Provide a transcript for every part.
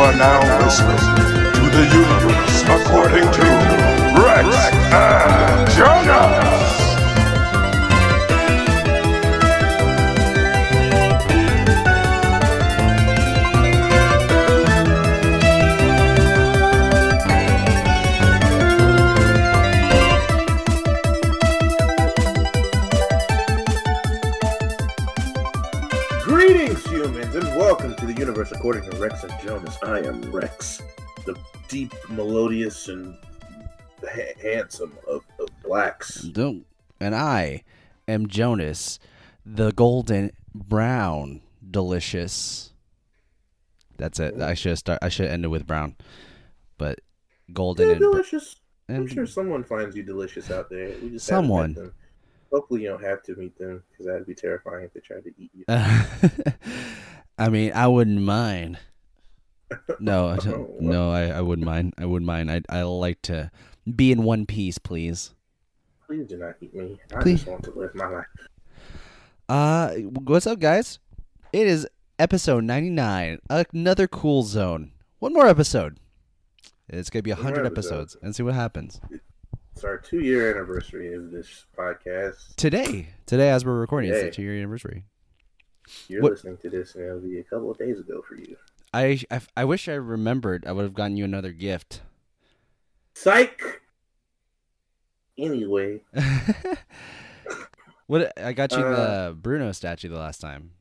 are now listening to the universe according to Rex and Jonas. According to Rex and Jonas. I am Rex, the deep, melodious, and ha- handsome of, of blacks. Don't. And I am Jonas, the golden brown delicious. That's it. I should start. I should end it with brown, but golden Yeah, and delicious. I'm sure someone finds you delicious out there. We just Someone. Hopefully, you don't have to meet them because that'd be terrifying if they tried to eat you. I mean, I wouldn't mind. No, I don't- Oh, no, I, I wouldn't mind. I wouldn't mind. I I like to be in one piece, please. Please do not eat me. I Please. just want to live my life. Uh, what's up, guys? It is episode ninety nine. Another cool zone. One more episode. It's gonna be hundred episodes, and see what happens It's our two-year anniversary of this podcast. today. Today, as we're recording, it's Today. the two year anniversary. You're What- listening to this, and it'll be a couple of days ago for you. I, I I wish I remembered. I would have gotten you another gift. Psych. Anyway, what I got you Uh, the Bruno statue the last time.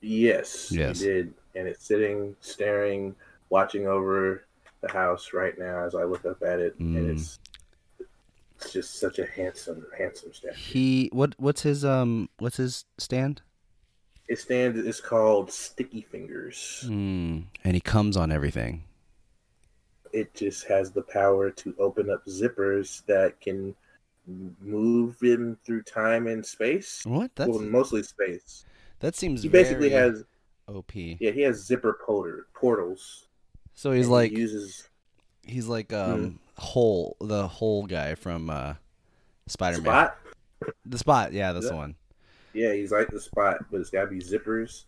yes, Yes. you did, and it's sitting, staring, watching over the house right now as I look up at it, Mm. and it's it's just such a handsome, handsome statue. He what what's his um what's his stand? It stands. It's called Sticky Fingers. Mm, and he comes on everything. It just has the power to open up zippers that can move him through time and space. What? That's well, mostly space. that seems. He basically has OP. yeah, he has zipper porter, portals. So he's like he uses he's like um whole the whole guy from uh Spider Man. spot. The spot, yeah, that's the one. Yeah, he's like the spot, but it's gotta be zippers,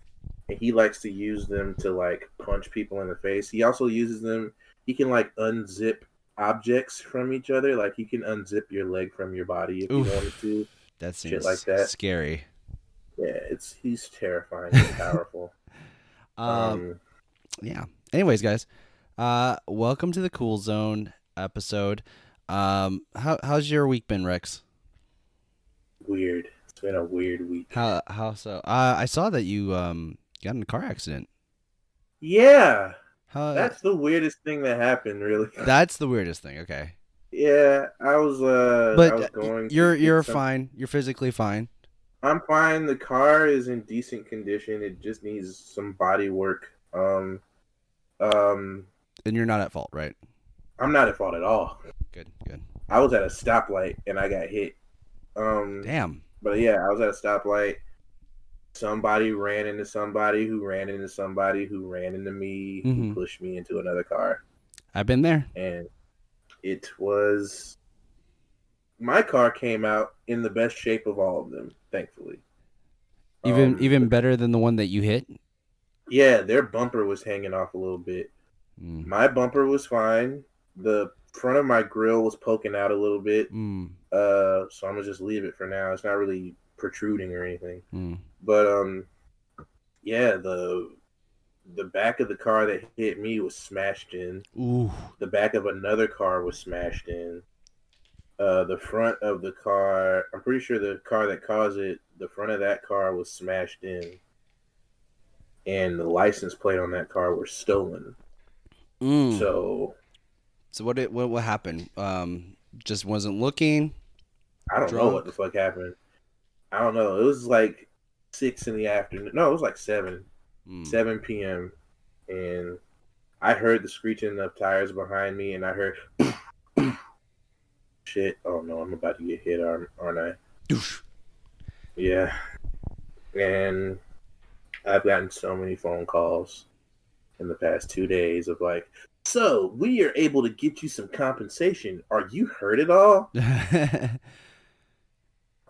and he likes to use them to like punch people in the face. He also uses them. He can like unzip objects from each other. Like he can unzip your leg from your body if Oof. you wanted to. That Shit seems like that. scary. Yeah, it's he's terrifying and powerful. Um, Um, yeah. Anyways, guys, uh welcome to the Cool Zone episode. Um how how's your week been, Rex? weird. It's been a weird week. How how so? Uh I saw that you um got in a car accident. Yeah, How that's the weirdest thing that happened. Really. that's the weirdest thing. Okay. Yeah, I was. uh I But was going. you're you're fine. You're physically fine. I'm fine. The car is in decent condition. It just needs some body work. Um, um, And you're not at fault, right? I'm not at fault at all. Good, good. I was at a stoplight and I got hit. Um, Damn. But yeah, I was at a stoplight. Somebody ran into somebody who ran into somebody who ran into me, who Mhm. pushed me into another car, I've been there. and it was. My car came out in the best shape of all of them, thankfully. Even Um, even better than the one that you hit. Yeah, their bumper was hanging off a little bit. Mm. My bumper was fine. The front of my grill was poking out a little bit. Mm. Uh, so I'm gonna just leave it for now. It's not really protruding or anything. Mm. But um, yeah, the the back of the car that hit me was smashed in. Ooh. The back of another car was smashed in. Uh, the front of the car, I'm pretty sure the car that caused it, the front of that car was smashed in. And the license plate on that car were stolen. Mm. So, So what it what what happened? Um, just wasn't looking. I don't know what the fuck happened. I don't know. It was like six in the afternoon. No, it was like seven, Mm. seven p.m. And I heard the screeching of tires behind me, and I heard shit. Oh no, I'm about to get hit, aren't aren't I? Doosh. Yeah. And I've gotten so many phone calls in the past two days of like, so we are able to get you some compensation. Are you hurt at all? I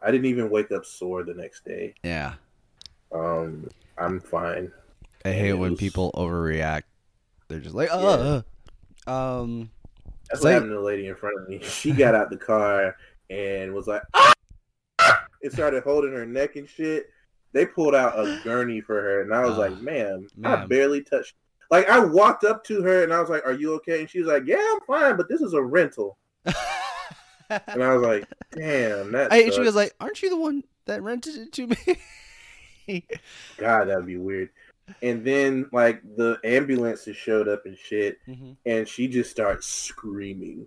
didn't even wake up sore the next day. yeah. Um, I'm fine. I hate when people overreact. they're just like, uh, um, That's what like- happened to the lady in front of me. She got out the car and was like, ah! It started holding her neck and shit. They pulled out a gurney for her, and I was Ah, like, ma'am, I barely touched. Like, I walked up to her and I was like, are you okay? And she was like, yeah, I'm fine, but this is a rental. And I was like, damn, that. I, she was like, "Aren't you the one that rented it to me?" God, that'd be weird. And then, like, the ambulances showed up and shit, Mhm. and she just starts screaming.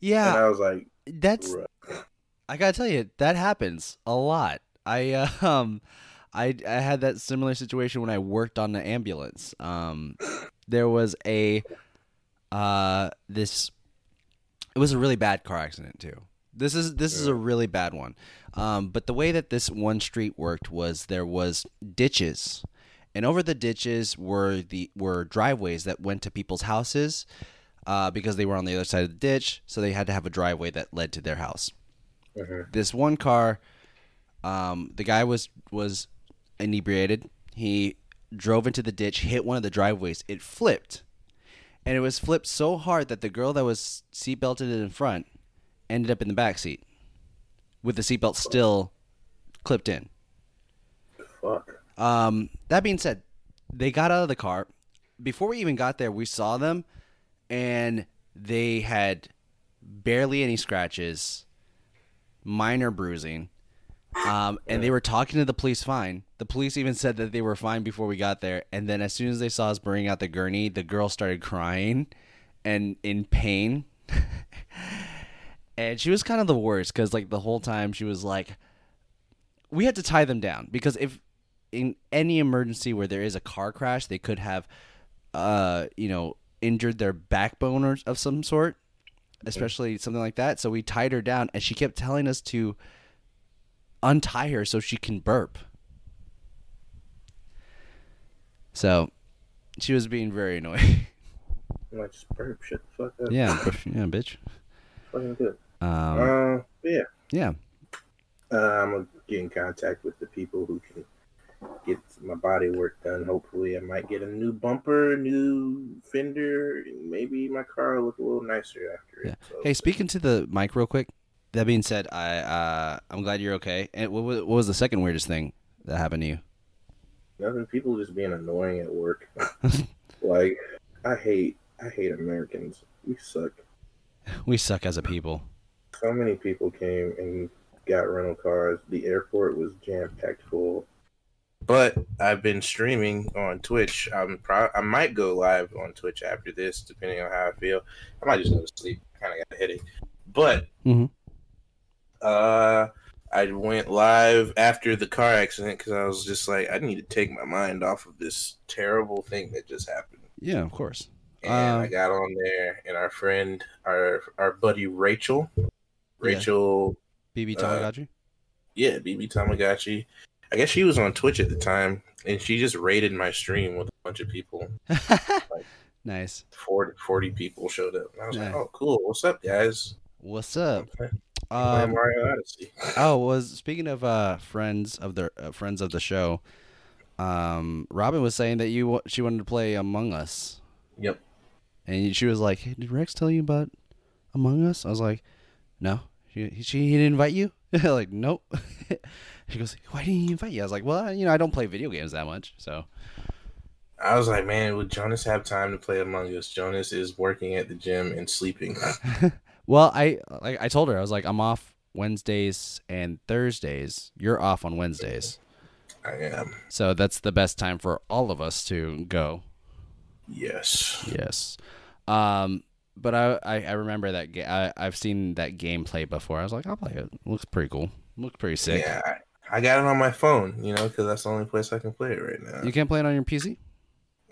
Yeah, and I was like, that's. "Bruh." I gotta tell you, that happens a lot. I uh, um, I I had that similar situation when I worked on the ambulance. Um, there was a uh this. It was a really bad car accident too. This is this is a really bad one. Um, but the way that this one street worked was there was ditches, and over the ditches were the were driveways that went to people's houses, uh, because they were on the other side of the ditch. So they had to have a driveway that led to their house Mhm. this one car um, the guy was was inebriated he drove into the ditch hit one of the driveways it flipped and it was flipped so hard that the girl that was seatbelted in front ended up in the back seat with the seatbelt still clipped in fuck. um, that being said, they got out of the car. Before we even got there, we saw them, and they had barely any scratches, minor bruising, um, and they were talking to the police fine. The police even said that they were fine before we got there, and then as soon as they saw us bring out the gurney, the girl started crying and in pain. and she was kind of the worst because like the whole time she was like we had to tie them down because if in any emergency where there is a car crash, they could have, uh, you know, injured their backbone or of some sort, especially something like that. So we tied her down, and she kept telling us to untie her so she can burp. So she was being very annoying. Like, just burp, shut the fuck up. yeah, yeah, bitch. Fucking good. Um, Uh, yeah. yeah, Uh, I'm gonna get in contact with the people who can get my body work done. Hopefully, I might get a new bumper, new fender, and maybe my car will look a little nicer after Yeah. it. So, Hey, speaking to the mic real quick. That being said, I uh, I'm glad you're okay. And what was, what was the second weirdest thing that happened to you? nothing. People just being annoying at work. like, I hate, I hate Americans. We suck. We suck as a people. So many people came and got rental cars. The airport was jam packed full. But I've been streaming on Twitch. I'm pro- I might go live on Twitch after this, depending on how I feel. I might just go to sleep. Kind of got a headache. But Mhm. Uh, I went live after the car accident because I was just like, I need to take my mind off of this terrible thing that just happened. Yeah, of course. And Uh, I got on there, and our friend, our our buddy Rachel, Rachel BB Uh, Tamagotchi. yeah, BB Tamagotchi. I guess she was on Twitch at the time, and she just raided my stream with a bunch of people. nice. 40, 40 people showed up. And I was Nice. like, oh, cool. What's up, guys? What's up? Playing Um, Mario Odyssey. oh, was speaking of uh, friends of the uh, friends of the show. Um, Robin was saying that you she wanted to play Among Us, Yep. and she was like, hey, "Did Rex tell you about Among Us?" I was like, "No." She, she he didn't invite you? like, nope. she goes, "Why didn't he invite you?" I was like, "Well, you know, I don't play video games that much, so." I was like, man, would Jonas have time to play Among Us? Jonas is working at the gym and sleeping. Well, I like I told her I was like I'm off Wednesdays and Thursdays. You're off on Wednesdays, I am. so that's the best time for all of us to go. Yes. Yes, um, but I I, I remember that ga- I I've seen that gameplay before. I was like I'll play it. looks pretty cool. looks pretty sick. Yeah. I, I got it on my phone, you know, because that's the only place I can play it right now. You can't play it on your PC.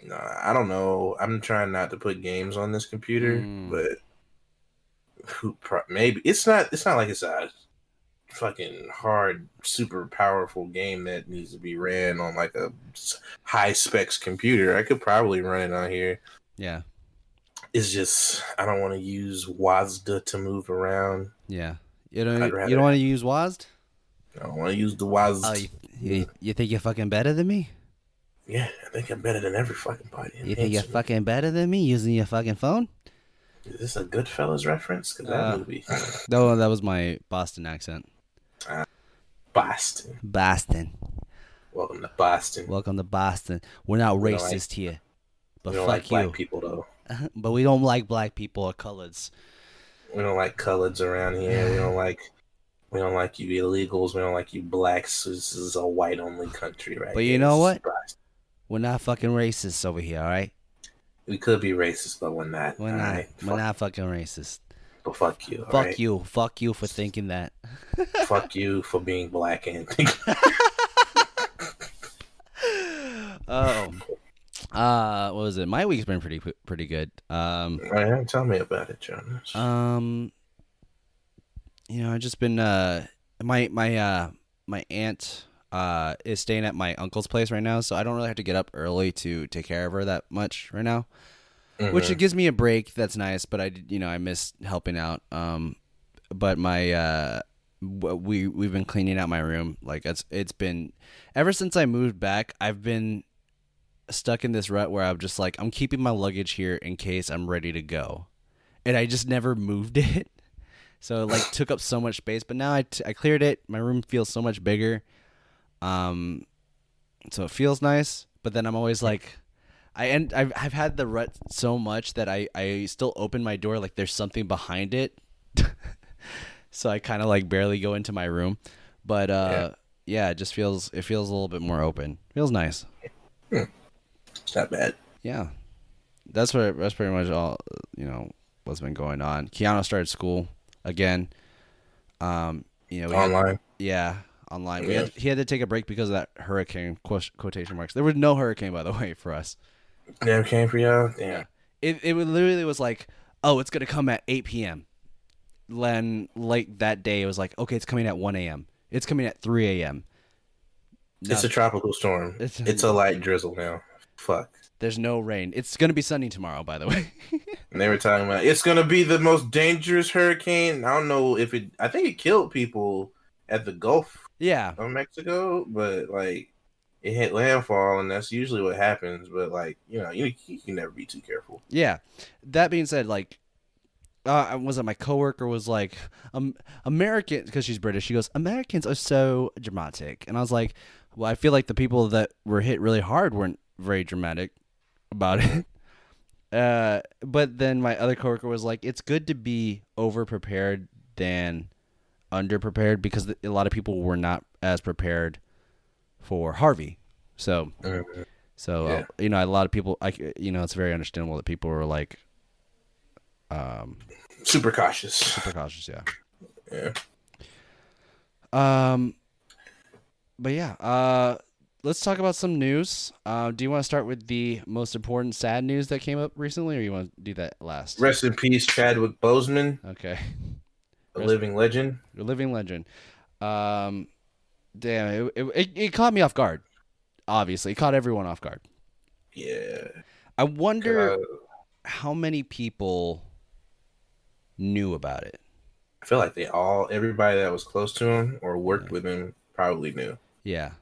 No, I don't know. I'm trying not to put games on this computer, Mm. but who pro- maybe it's not. It's not like it's a fucking hard, super powerful game that needs to be ran on like a high specs computer. I could probably run it on here. Yeah, It's just I don't want to use WASD to move around. yeah. You don't I'd you don't want to use WASD? I don't want to use the WASD. Oh, you, you mm. you think you're fucking better than me? Yeah, I think I'm better than every fucking body. You think you're Hanson. fucking better than me using your fucking phone? Is this a Goodfellas reference? Because that Uh, movie, No, that was my Boston accent. Boston. Boston. Welcome to Boston. Welcome to Boston. We're not We racist here. But we don't fuck like black you. people though. but we don't like black people or coloreds. We don't like coloreds around here. We don't like. We don't like you illegals. We don't like you blacks. This is a white only country, right? But you here. know what? We're not fucking racist over here, all right? We could be racist, but we're not. We're not. right? We're Fuck, not fucking racist. But fuck you. Fuck right? you. Fuck you for thinking that. fuck you for being black and thinking. Oh. Uh, what was it? My week's been pretty pretty good. Um, Alright, tell me about it, Jonas. um, you know, I've just been uh, my my uh, my aunt uh is staying at my uncle's place right now, so I don't really have to get up early to take care of her that much right now. which Mhm. it gives me a break. That's nice, but I you know I miss helping out. Um, but my uh, we we've been cleaning out my room. Like it's it's been ever since I moved back. I've been stuck in this rut where I'm just like I'm keeping my luggage here in case I'm ready to go, and I just never moved it. So it like took up so much space, but now I, t- I cleared it. My room feels so much bigger. Um, so it feels nice. But then I'm always like, I end I've I've had the rut so much that I I still open my door like there's something behind it. so I kind of like barely go into my room. But uh yeah. it just feels it feels a little bit more open. Feels nice. It's not bad. Yeah. That's what that's pretty much all you know what's been going on. Keanu started school again. Um you know, we had- Online. yeah, online. We Yeah. had, he had to take a break because of that hurricane quotation marks. There was no hurricane by the way for us. Never came for y'all? Damn. it it literally was like, oh, it's gonna come at eight p.m. Then late that day, it was like, okay, it's coming at one a.m. It's coming at three a.m. It's a tropical storm. It's- It's, a light drizzle now. Fuck. there's no rain. It's gonna be sunny tomorrow, by the way. And they were talking about it's gonna be the most dangerous hurricane. I don't know if it. I think it killed people at the Gulf yeah, of Mexico, but like it hit landfall, and that's usually what happens. But like you know, you, you can never be too careful. yeah. That being said, like, uh, was it my coworker was like, um, American because she's British. She goes, Americans are so dramatic, and I was like, well, I feel like the people that were hit really hard weren't very dramatic about it. Uh, but then my other coworker was like, "It's good to be over prepared than under prepared because a lot of people were not as prepared for Harvey." So, Mhm. so uh, you know, a lot of people, I you know, it's very understandable that people were like, um, Super cautious. super cautious. Yeah. Yeah. Um, but yeah, uh, let's talk about some news. Uh, do you want to start with the most important sad news that came up recently, or you want to do that last? Rest in peace, Chadwick Boseman, Okay. A living legend. A living legend. Um, damn, it, it, it, caught me off guard. Obviously, it caught everyone off guard. Yeah. I wonder how many people knew about it. I feel like they all, everybody that was close to him or worked with him, probably knew, Yeah,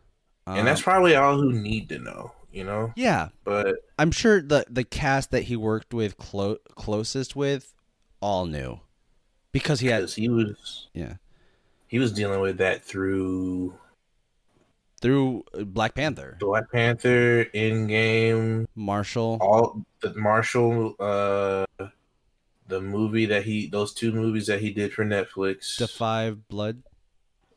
and that's Um, probably all who need to know. You know, yeah. but I'm sure the the cast that he worked with clo- closest with all knew because he had he was yeah he was dealing with that through through Black Panther, Black Panther, Endgame, Marshall. all the Marshall, uh, the movie that he, those two movies that he did for Netflix, The Five Blood.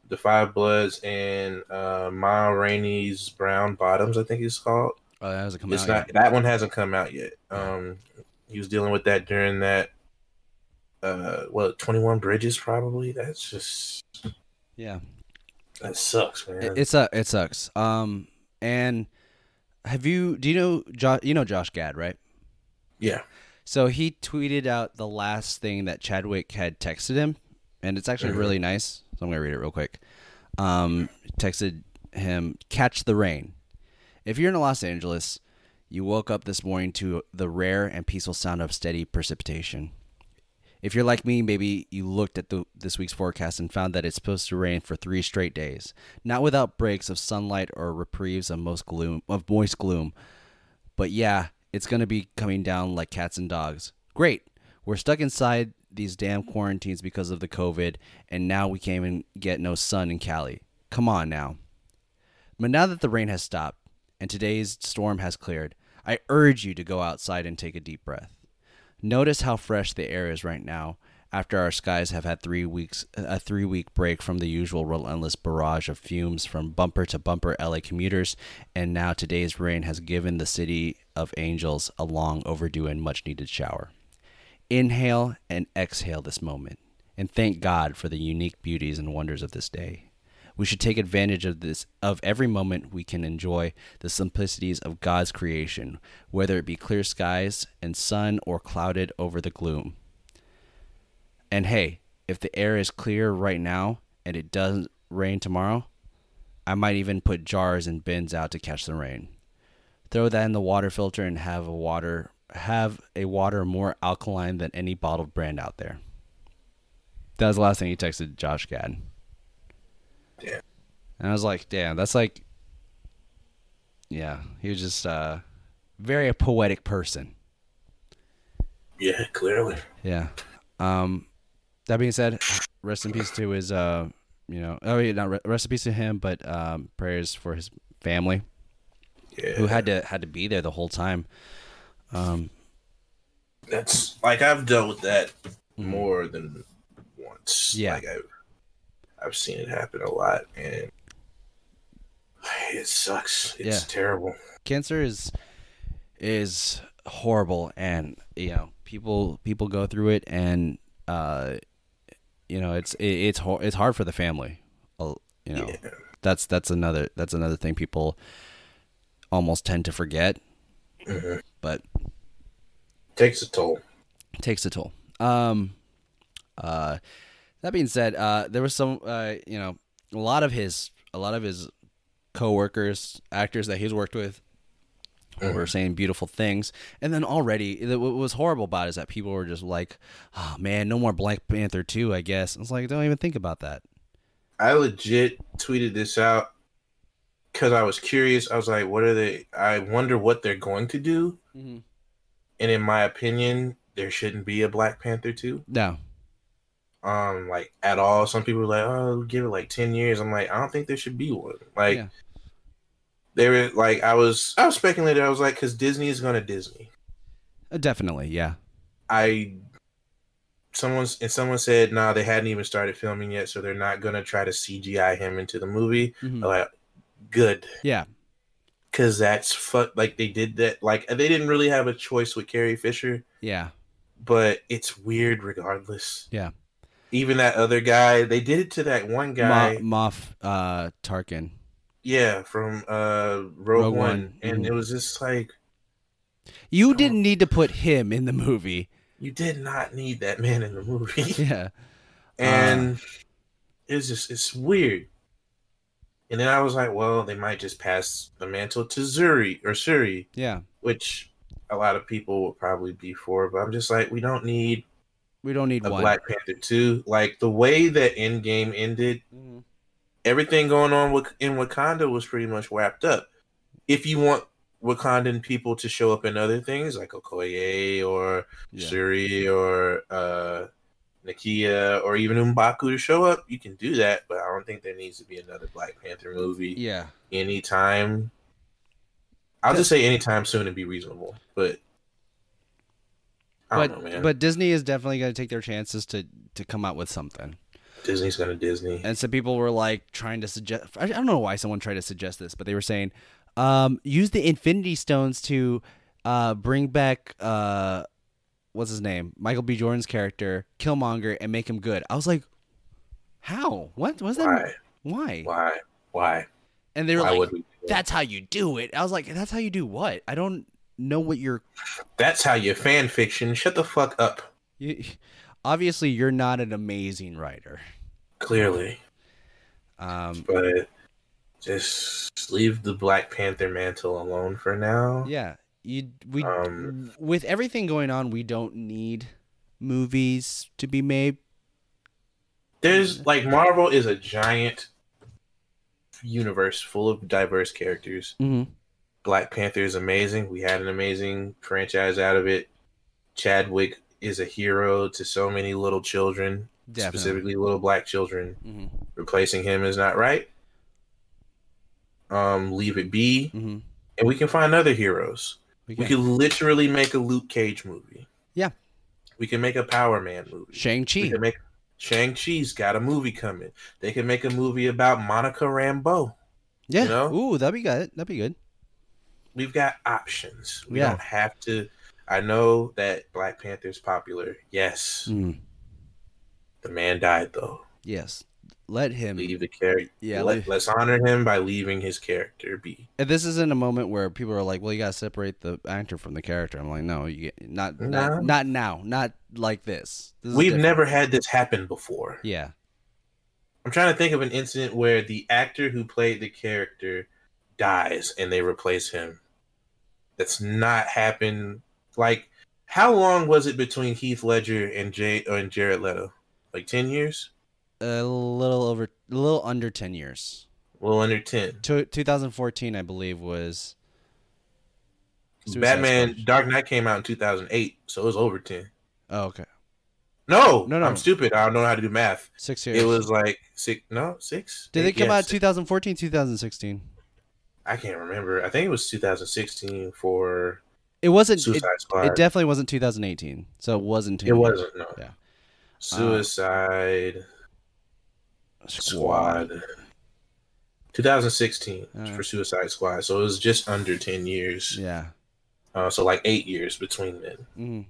The Five Bloods, and uh, Ma Rainey's Brown Bottoms, I think it's called. Oh, that hasn't come It's out not yet. that one hasn't come out yet. Um, he was dealing with that during that. Uh, what Twenty One Bridges probably. That's just Yeah, that sucks, man. it, it's a it sucks. Um, and have you? Do you know? Josh? you know Josh Gad, right? yeah, So he tweeted out the last thing that Chadwick had texted him, and it's actually Mhm. really nice. So I'm gonna read it real quick. Um, texted him, "Catch the rain. If you're in Los Angeles, you woke up this morning to the rare and peaceful sound of steady precipitation. If you're like me, maybe you looked at the, this week's forecast and found that it's supposed to rain for three straight days, not without breaks of sunlight or reprieves of most gloom of moist gloom. But yeah, it's gonna be coming down like cats and dogs. Great, we're stuck inside these damn quarantines because of the COVID, and now we can't even get no sun in Cali. Come on now. But now that the rain has stopped and today's storm has cleared, I urge you to go outside and take a deep breath. Notice how fresh the air is right now after our skies have had three weeks a three week break from the usual relentless barrage of fumes from bumper to bumper LA commuters, and now today's rain has given the city of angels a long overdue and much needed shower. Inhale and exhale this moment, and thank God for the unique beauties and wonders of this day. We should take advantage of this of every moment we can enjoy the simplicities of God's creation, whether it be clear skies and sun or clouded over the gloom. And hey, if the air is clear right now and it doesn't rain tomorrow, I might even put jars and bins out to catch the rain. Throw that in the water filter and have a water have a water more alkaline than any bottled brand out there. That was the last thing he texted Josh Gad. And I was like, damn, that's like Yeah, he was just uh very a poetic person. Yeah, clearly. Yeah. Um that being said, rest in peace to his uh you know oh yeah, not re- rest in peace to him, but um prayers for his family Yeah. who had to had to be there the whole time. Um that's like I've dealt with that more than once. Yeah. Like I've I've seen it happen a lot and it sucks. It's Yeah. terrible. cancer is is horrible and you know people people go through it and uh you know it's it, it's hor- it's hard for the family you know Yeah. that's that's another that's another thing people almost tend to forget Mhm. but Takes a toll. takes a toll um uh that being said uh there was some uh you know a lot of his a lot of his co-workers actors that he's worked with were saying beautiful things and then already the- what was horrible about it is that people were just like oh man no more black panther 2 i guess it's like don't even think about that I legit tweeted this out because I was curious. I was like, what are they? I wonder what they're going to do. And in my opinion, there shouldn't be a Black Panther 2. no Um, like at all. Some people are like, oh, give it like 10 years. I'm like, I don't think there should be one. Like, Yeah. there is like, I was, I was speculating. I was like, because Disney is going to Disney. Uh, definitely yeah I someone's and someone said no, they hadn't even started filming yet, so they're not gonna try to CGI him into the movie. Mhm. Like, good, yeah because that's fu- like they did that. Like they didn't really have a choice with Carrie Fisher, yeah but it's weird regardless. Yeah. Even that other guy, they did it to that one guy, Ma- moff uh tarkin yeah, from uh Rogue, Rogue One, One, and mhm. it was just like you didn't need to put him in the movie you did not need that man in the movie. yeah and it's just it's weird. And then I was like, well, they might just pass the mantle to Zuri or Suri, yeah which a lot of people will probably be for. But I'm just like, we don't need we don't need a one Black Panther two. Like the way that Endgame ended, Mhm. everything going on with in Wakanda was pretty much wrapped up. If you want Wakandan people to show up in other things like Okoye or yeah. Shuri or uh, Nakia or even M'Baku to show up, you can do that. But I don't think there needs to be another Black Panther movie yeah anytime. I'll just say anytime soon and be reasonable. But I don't but know, but Disney is definitely going to take their chances to to come out with something. Disney's gonna Disney. And some people were like trying to suggest. I I don't know why someone tried to suggest this, but they were saying, um, use the Infinity Stones to uh, bring back uh, what's his name, Michael B. Jordan's character, Killmonger, and make him good. I was like, how? What? was that? Why? Why? Why? Why? And they were Why like, we? that's how you do it. I was like, that's how you do what? I don't know what you're. That's how you fan fiction. Shut the fuck up. You, obviously, you're not an amazing writer. Clearly, Um, but just leave the Black Panther mantle alone for now. yeah, you we Um, with everything going on, we don't need movies to be made. There's like Marvel is a giant universe full of diverse characters. Mm-hmm. Black Panther is amazing. We had an amazing franchise out of it. Chadwick is a hero to so many little children, Definitely. specifically little black children. Mm-hmm. Replacing him is not right. Um, leave it be, Mm-hmm. and we can find other heroes. We We can. could literally make a Luke Cage movie. Yeah. We can make a Power Man movie. Shang Chi. can make Shang Chi's got a movie coming. They can make a movie about Monica Rambeau. Yeah. you know? Ooh, that'd be good. That'd be good. We've got options. We Yeah. don't have to. I know that Black Panther's popular. Yes, Mm. the man died though. Yes. Let him. Leave the character. Yeah, Let, let's honor him by leaving his character be. And this isn't a moment where people are like, "Well, you gotta separate the actor from the character." I'm like, "No, you not, No. not not now, not like this." This We've different. never had this happen before. Yeah. I'm trying to think of an incident where the actor who played the character dies and they replace him. That's not happened. Like, how long was it between Heath Ledger and Jay and Jared Leto? Like ten years? A little over, a little under ten years. A little under ten. Two, 2014, I believe, was. Suicide Batman Squad. Dark Knight came out in 2008, so it was over 10. Oh, okay. No, No, no. I'm stupid. I don't know how to do math. Six years. It was like six, no, six. Did it Eight, come yeah, out six. 2014, 2016? I can't remember. I think it was 2016 for It wasn't. It, Squad. it definitely wasn't 2018. So it wasn't. It wasn't. No. Yeah. Suicide Squad. 2016 Uh. for Suicide Squad. So it was just under 10 years. Yeah. Uh, so like eight years between them, hmm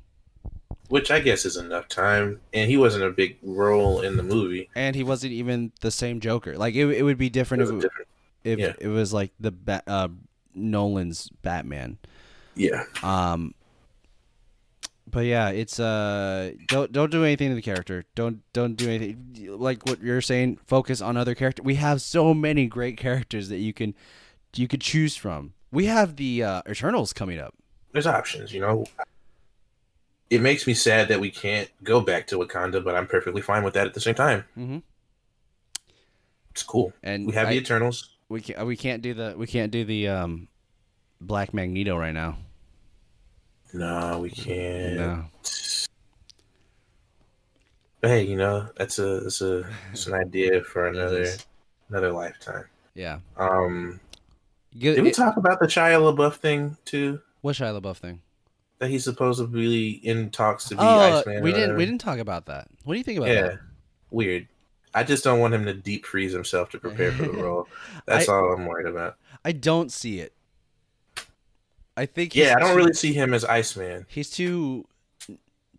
which I guess is enough time. And he wasn't a big role in the movie. And he wasn't even the same Joker. Like it, it would be different if it, different. If yeah. it was like the ba- uh, Nolan's Batman. Yeah. Um, but yeah, it's uh, don't don't do anything to the character. Don't don't do anything like what you're saying. Focus on other character. We have so many great characters that you can you could choose from. We have the uh, Eternals coming up. There's options, you know. It makes me sad that we can't go back to Wakanda, but I'm perfectly fine with that at the same time. Mm-hmm. It's cool. And We have I- the Eternals. We can't we can't do the we can't do the um, Black Magneto right now. No, we can't. No. But hey, you know, that's a that's a it's an idea for another another lifetime. Yeah. Um Get, did we it- talk about the Shia LaBeouf thing too? what Shia LaBeouf thing? That he's supposed to be in talks to be Oh, Iceman. we didn't we didn't talk about that. What do you think about that? Yeah. that? Weird. I just don't want him to deep freeze himself to prepare for the role. That's I- all I'm worried about. I don't see it. I think Yeah, I don't too- really see him as Iceman. He's too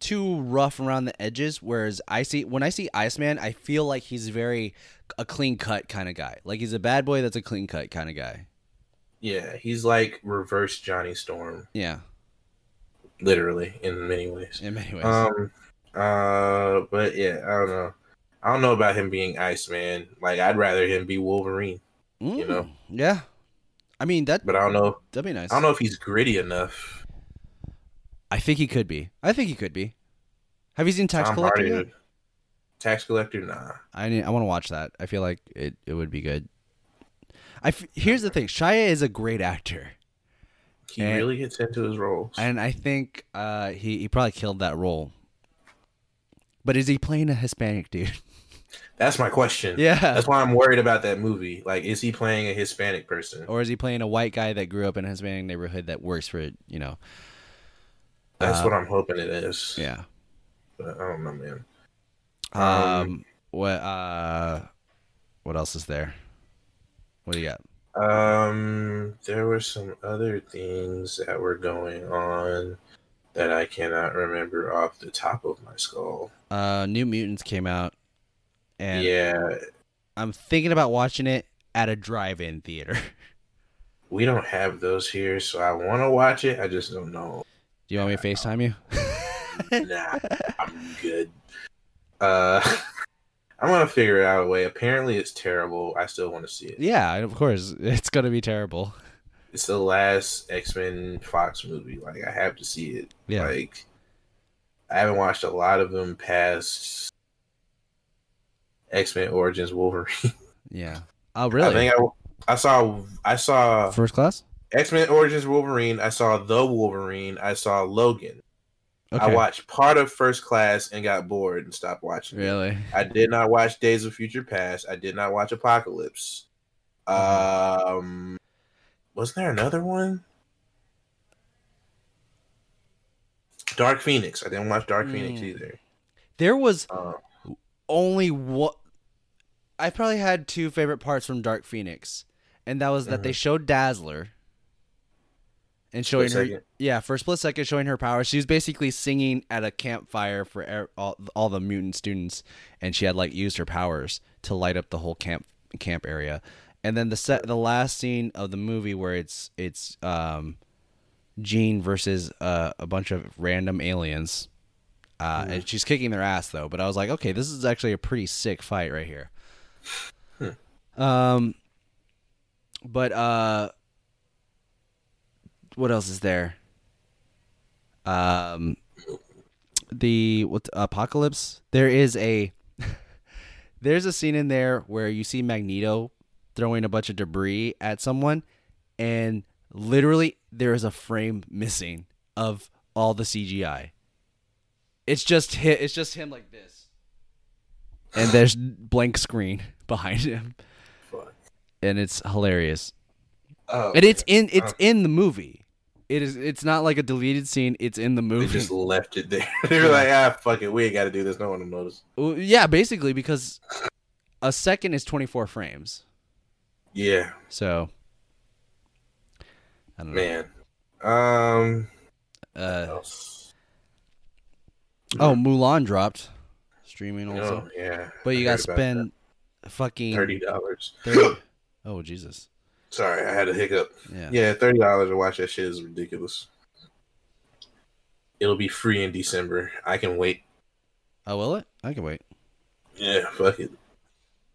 too rough around the edges. Whereas I see when I see Iceman, I feel like he's very a clean cut kind of guy. Like he's a bad boy that's a clean cut kind of guy. Yeah, he's like reverse Johnny Storm, Yeah, literally in many ways. in many ways. Um, uh, but yeah, I don't know. I don't know about him being Iceman. Like, I'd rather him be Wolverine. you know. Mm, Yeah, I mean that But I don't know. that'd be nice. I don't know if he's gritty enough. I think he could be. I think he could be. Have you seen Tax Tom Collector Hardy. yet? Tax collector, nah. I need, I want to watch that. I feel like it, it would be good. I f- here's the thing. Shia is a great actor. He And- really gets into his roles. And I think uh, he he probably killed that role. But is he playing a Hispanic dude? That's my question. yeah. That's why I'm worried about that movie. Like, is he playing a Hispanic person? Or is he playing a white guy that grew up in a Hispanic neighborhood that works for you know? That's Uh, what I'm hoping it is. Yeah. But I don't know, man. Um. Um, what uh, what else is there? What do you got? Um, there were some other things that were going on that I cannot remember off the top of my skull. Uh, New Mutants came out, and yeah, I'm thinking about watching it at a drive-in theater. we don't have those here, so I want to watch it. I just don't know. Do you want me to Facetime you? nah, I'm good. Uh, I'm gonna figure it out a way. Apparently, it's terrible. I still want to see it. yeah, of course. It's gonna be terrible. It's the last X Men Fox movie. Like, I have to see it. Yeah. Like, I haven't watched a lot of them past X Men Origins Wolverine. Yeah. Oh, I really? think I, I saw I saw First class? X Men Origins Wolverine. I saw the Wolverine. I saw Logan. Okay. I watched part of First Class and got bored and stopped watching. it. Really? I did not watch Days of Future Past. I did not watch Apocalypse. Um, wasn't there another one? Dark Phoenix. I didn't watch Dark Phoenix Mm. either. There was Uh, only what I probably had two favorite parts from Dark Phoenix, and that was that they showed Dazzler and showing her, second. yeah, for a split second, showing her power. She was basically singing at a campfire for all, all the mutant students, and she had like used her powers to light up the whole camp camp area. And then the set, the last scene of the movie where it's it's um, Jean versus uh, a bunch of random aliens. Uh, and she's kicking their ass though. But I was like, okay, this is actually a pretty sick fight right here. Um, but uh, what else is there? Um, the what apocalypse? There is a there's a scene in there where you see Magneto throwing a bunch of debris at someone, and literally there is a frame missing of all the CGI. It's just hi It's just him like this, and there's blank screen behind him, fuck. and it's hilarious. Oh, And it's in it's Oh. in the movie. It is. It's not like a deleted scene. It's in the movie. they just left it there. they were like, ah, fuck it, we ain't got to do this. No one will notice. Well, yeah, basically because a second is 24 frames. Yeah, So I don't know. man. Um, Uh, oh, Mulan dropped streaming also, Oh, yeah. but you got to spend fucking thirty dollars. 30 Oh Jesus. Sorry, I had a hiccup. Yeah. Yeah, thirty dollars to watch that shit is ridiculous. It'll be free in December. I can wait. Oh, will it? I can wait. Yeah, fuck it.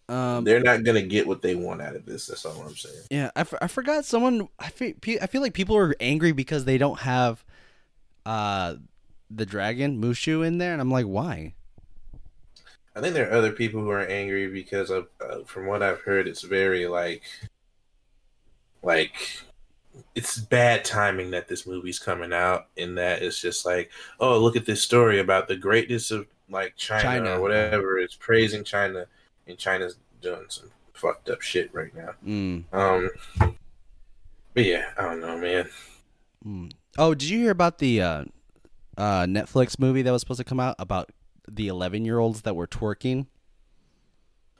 Um, They're not gonna get what they want out of this. That's all I'm saying. Yeah, I, f- I forgot someone. I feel, I feel like people are angry because they don't have uh the dragon Mushu in there, and I'm like, why? I think there are other people who are angry because of, uh, from what I've heard, it's very like, like, it's bad timing that this movie's coming out. In that it's just like, oh, look at this story about the greatness of like China, China. or whatever. It's praising China, and China's doing some fucked up shit right now. Mm, Um, but yeah, I don't know, man. mm. Oh, did you hear about the uh, uh, Netflix movie that was supposed to come out about the 11 year olds that were twerking?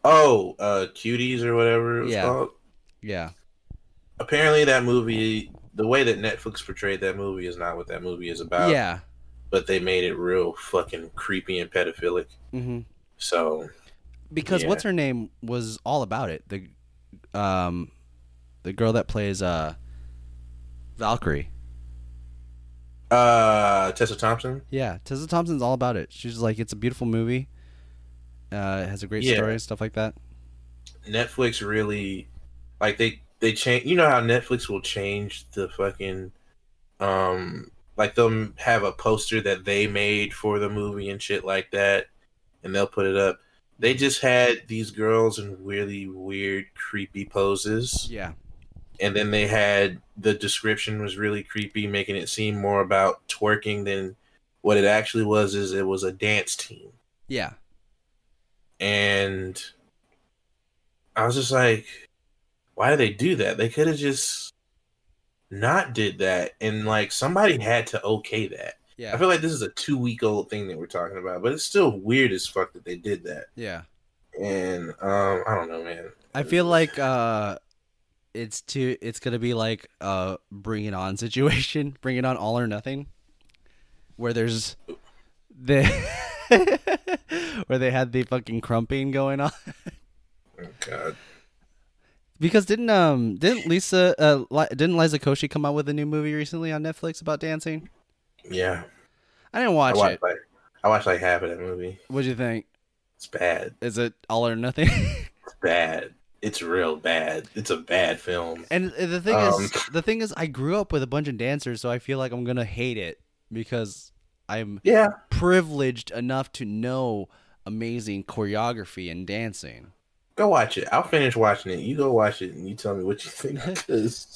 Oh, uh, cuties or whatever it was Yeah. called. Yeah. apparently that movie the way that netflix portrayed that movie is not what that movie is about yeah. but they made it real fucking creepy and pedophilic Mm-hmm. so Because Yeah. what's her name was all about it. The um, the girl that plays uh, Valkyrie. Uh tessa thompson Yeah, Tessa Thompson's all about it. She's like, it's a beautiful movie. Uh, it has a great Yeah. story, stuff like that. netflix really like they they change you know how netflix will change the fucking um like they'll have a poster that they made for the movie and shit like that and they'll put it up they just had these girls in really weird creepy poses Yeah. And then they had the description was really creepy making it seem more about twerking than what it actually was is it was a dance team Yeah. and i was just like why did they do that they could have just not did that and like somebody had to okay that Yeah. i feel like this is a two week old thing that we're talking about but it's still weird as fuck that they did that yeah. and um i don't know man I feel like uh it's too it's gonna be like a bring it on situation, bring it on all or nothing. Where there's the where they had the fucking crumping going on. oh, god Because didn't um didn't Lisa uh Li- didn't Liza Koshy come out with a new movie recently on Netflix about dancing? yeah I didn't I watch watched it. like I watched like half of that movie. What'd you think? It's bad. Is it all or nothing? It's bad. It's real bad. It's a bad film. and the thing Um, is the thing is I grew up with a bunch of dancers, so I feel like I'm gonna hate it because I'm Yeah, privileged enough to know amazing choreography and dancing. Go watch it. I'll finish watching it. You go watch it and you tell me what you think.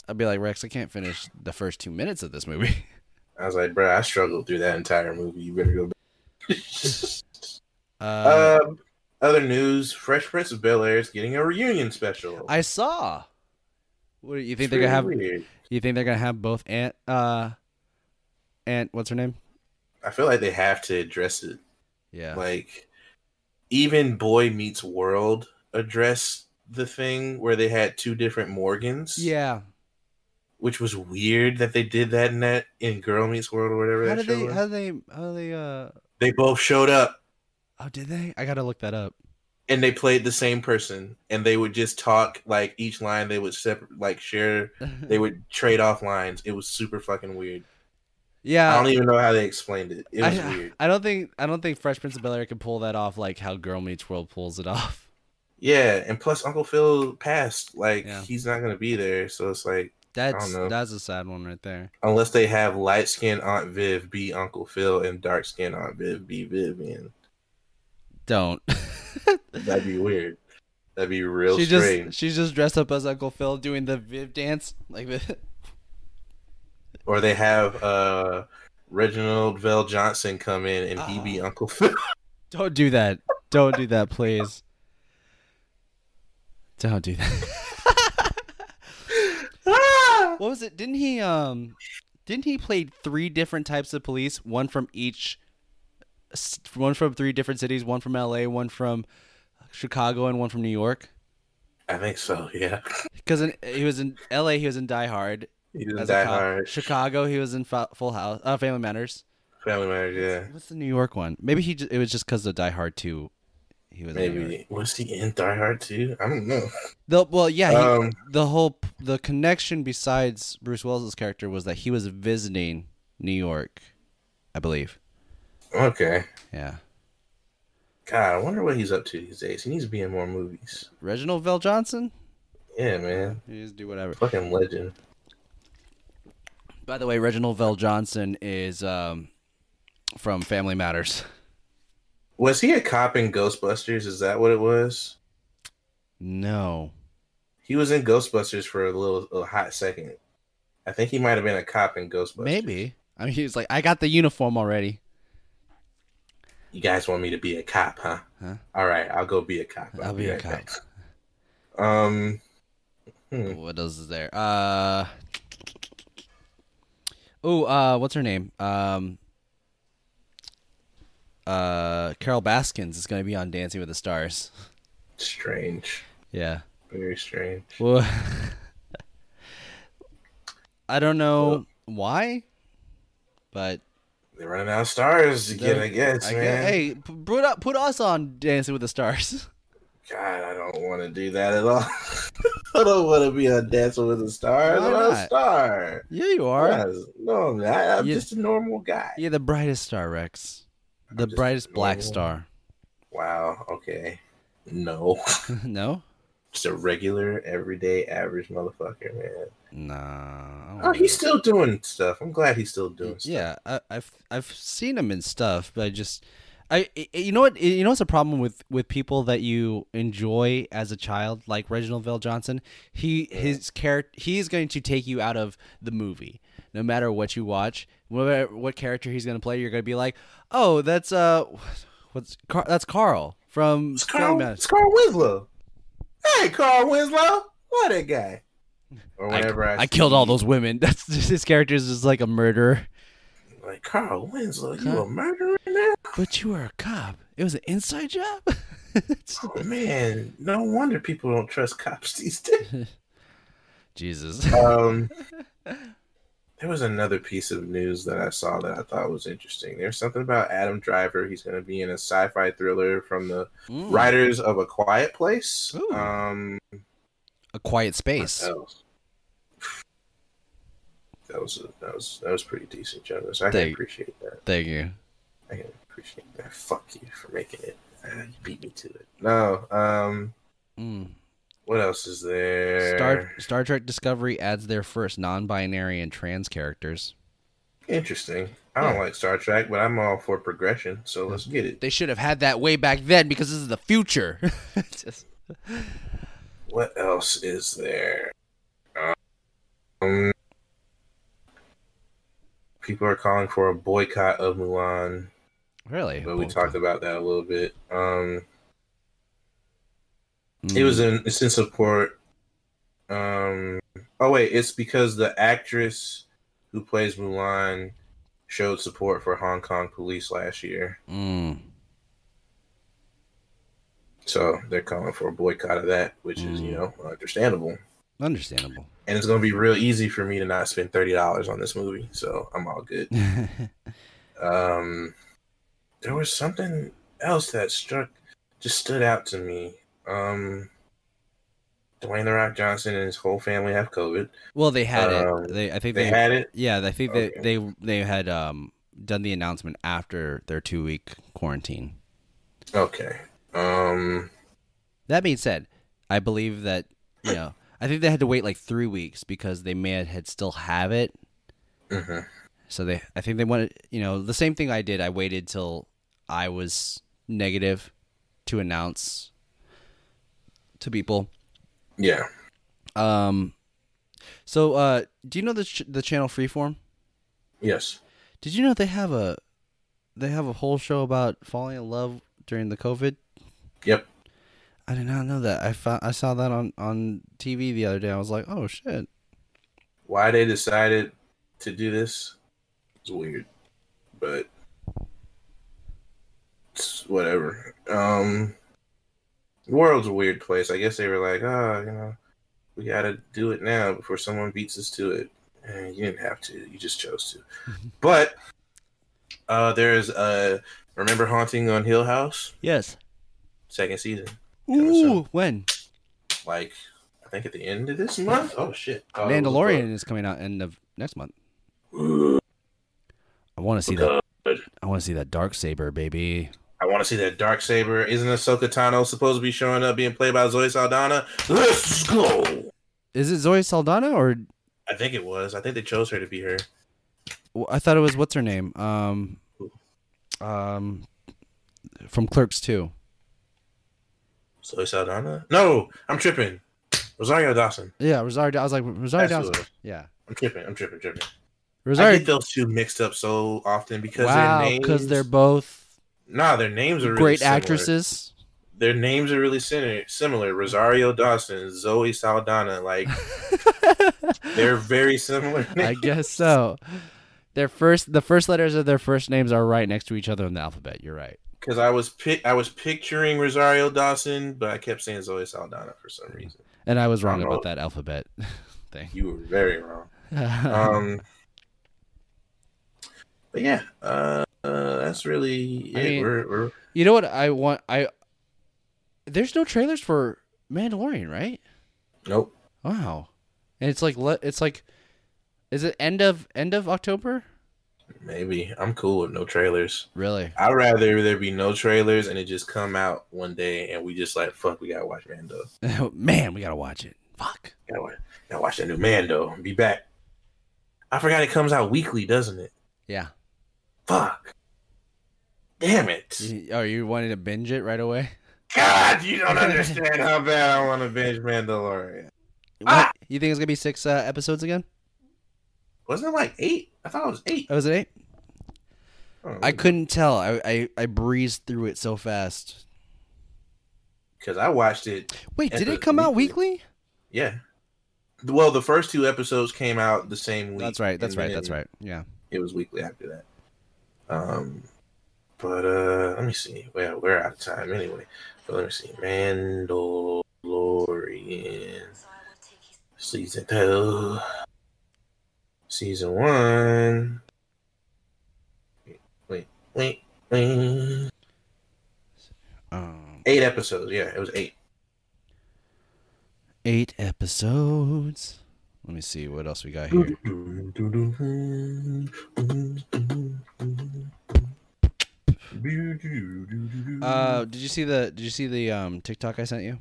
I'd be like, Rex, I can't finish the first two minutes of this movie. I was like, bro, I struggled through that entire movie. You better go back. Uh, um, other news: Fresh Prince of Bel Air is getting a reunion special. I saw. What do you think It's they're gonna have? weird. You think they're gonna have both Aunt, uh, Aunt, what's her name? I feel like they have to address it. Yeah. Like, even Boy Meets World addressed the thing where they had two different Morgans. yeah. which was weird that they did that in that in Girl Meets World or whatever How that did show they? was. How did they? How did they? Uh. They both showed up Oh, did they? I gotta look that up. and they played the same person, and they would just talk like each line they would separate, like share. They would trade off lines. It was super fucking weird. Yeah, I don't even know how they explained it. It was I, weird. I don't think I don't think Fresh Prince of Bel Air can pull that off like how Girl Meets World pulls it off. Yeah, and plus Uncle Phil passed. Like Yeah. he's not gonna be there, so it's like That's that's a sad one right there. unless they have light skinned Aunt Viv be Uncle Phil and dark skinned Aunt Viv be Vivian, Don't. that'd be weird. That'd be real she strange. just she's just dressed up as Uncle Phil doing the Viv dance like the or they have uh Reginald VelJohnson come in and he be Oh. Uncle Phil. Don't do that. Don't do that, please. Don't do that. what was it? Didn't he um didn't he play three different types of police? One from each one from three different cities, one from LA, one from Chicago and one from New York? I think so. Yeah, Cuz he was in LA, he was in Die Hard. he didn't As a die hard. Chicago, he was in Full House, uh, Family Matters. Family Matters. Yeah, What's the New York one? Maybe he just, it was just cuz of Die Hard 2. He was in maybe was he in Die Hard too? I don't know. The well, yeah, he, Um, the whole the connection besides Bruce Willis's character was that he was visiting New York, I believe. Okay. Yeah, God, I wonder what he's up to these days. He needs to be in more movies. Reginald VelJohnson. Yeah, man, He just do whatever. fucking legend. By the way, Reginald VelJohnson is um, from Family Matters. Was he a cop in Ghostbusters? Is that what it was? No, He was in Ghostbusters for a little, a hot second. I think he might have been a cop in Ghostbusters. maybe. I mean, he was like, I got the uniform already. You guys want me to be a cop, huh? Huh? All right, I'll go be a cop. I'll be a cop. back. Um, hmm. What else is there? Uh, oh, uh, what's her name? Um, uh, Carol Baskins is going to be on Dancing with the Stars. strange, Yeah. very strange. Well, I don't know why, but They're running out of stars again, I guess, I man. guess, hey, put up, put us on Dancing with the Stars. God, I don't want to do that at all. I don't want to be on Dancing with the Stars. I'm not a star. yeah, you are. Yes. No, I'm not. I'm just a normal guy. You're the brightest star, Rex. The brightest black star. Wow. Okay. No, no. Just a regular, everyday, average motherfucker, man. Nah. Oh, he's still doing stuff. I'm glad he's still doing stuff. Yeah, I, I've I've seen him in stuff, but I just I you know what you know what's a problem with with people that you enjoy as a child like Reginald VelJohnson. He his character he's going to take you out of the movie no matter what you watch. Whatever what character he's going to play, you're going to be like, oh, that's uh, what's Car- that's Carl from It's Carl, Matters." it's Carl Winslow. Hey, Carl Winslow. What a guy? Or I, I, I killed all those women. That's just, his character is just like a murderer. Like Carl Winslow, you Huh? a murderer now? But you were a cop. It was an inside job. Oh man, no wonder people don't trust cops these days. Jesus. Um, there was another piece of news that I saw that I thought was interesting. There's something about Adam Driver. He's going to be in a sci-fi thriller from the Mm. writers of A Quiet Place. Ooh. Um, A quiet space. That was that was that was pretty decent, Jonas. I can appreciate that. Thank you. I can appreciate that. Fuck you for making it. Uh, you beat me to it. No. Um. Mm. What else is there? Star Star Trek Discovery adds their first non-binary and trans characters. Interesting. I don't Yeah. like Star Trek, but I'm all for progression. So let's get it. They should have had that way back then because this is the future. Just- What else is there? Um, people are calling for a boycott of Mulan, really? but we talked about that a little bit. Um, Mm. it was in it's in support. Um, oh wait, it's because the actress who plays Mulan showed support for Hong Kong police last year, Mm. so they're calling for a boycott of that, which is you Mm. know understandable. Understandable. and it's gonna be real easy for me to not spend thirty dollars on this movie, so I'm all good. Um, there was something else that struck, just stood out to me. Um, Dwayne the Rock Johnson and his whole family have COVID. well, they had Um, it. They, I think They they, had it. Yeah, I think Okay. they they they had um done the announcement after their two week quarantine. Okay. Um, That being said, I believe that you know I think they had to wait like three weeks because they may had still have it. mhm. So they, I think they wanted, you know, the same thing I did. I waited till I was negative to announce to people. yeah. Um, so uh, do you know the ch- the channel Freeform? Yes. Did you know they have a they have a whole show about falling in love during the COVID? Yep. I did not know that. I found I saw that on on TV the other day. I was like, oh shit. Why they decided to do this is weird, but it's whatever. Um, the world's a weird place. I guess they were like, oh, you know, we got to do it now before someone beats us to it. And you didn't have to. You just chose to. but uh, there's uh, remember haunting on Hill House Yes. second season. Ooh, when Like I think at the end of this month. Oh shit! Oh, Mandalorian is coming out end of next month. I want to see that. I want to see that dark saber, baby. I want to see that dark saber. Isn't Ahsoka Tano supposed to be showing up, being played by Zoe Saldana? Let's go. Is it Zoe Saldana or I think it was. I think they chose her to be her. Well, I thought it was what's her name? Um, um, from Clerks too. Zoe Saldana? No, I'm tripping. Rosario Dawson. Yeah, Rosario. I was like Rosario That's Dawson. Yeah, I'm tripping. I'm tripping. Tripping. I get those two mixed up so often because wow, because they're both nah, their names are really great similar. actresses. Their names are really similar. Similar. Rosario Dawson, Zoe Saldana. Like they're very similar. I guess so. Their first, the first letters of their first names are right next to each other in the alphabet. You're right. because I was pic- I was picturing Rosario Dawson, but I kept saying Zoe Saldana for some reason. And I was wrong don't about know. that alphabet thing. You were very wrong. Um, but yeah, uh, uh, that's really I it. mean- we're, we're you know what I want? I there's no trailers for Mandalorian, right? nope. Wow, and it's like it's like, is it end of end of October? Maybe I'm cool with no trailers. Really? I'd rather there be no trailers and it just come out one day and we just like fuck. We gotta watch Mando. Man, we gotta watch it. Fuck. Gotta watch, gotta watch that new Mando. Be back. I forgot it comes out weekly, doesn't it? Yeah. Fuck. Damn it. You- Are you wanting to binge it right away? God, you don't understand how bad I want to binge Mandalorian. Ah! You think it's gonna be six uh, episodes again? Wasn't it like eight? I thought it was eight. Oh, was it eight? Oh, I couldn't tell. I, I I breezed through it so fast. because I watched it. Wait, did it come out weekly. weekly? Yeah. Well, the first two episodes came out the same week. That's right. That's right. That's right. Yeah. It was weekly after that. Um, but uh, let me see. Well, we're out of time anyway. But let me see. Mandalorian season two, season one. Wait, wait, wait. Um, Eight episodes. Yeah, it was eight. eight episodes. Let me see what else we got here. Uh, did you see the Did you see the um TikTok I sent you?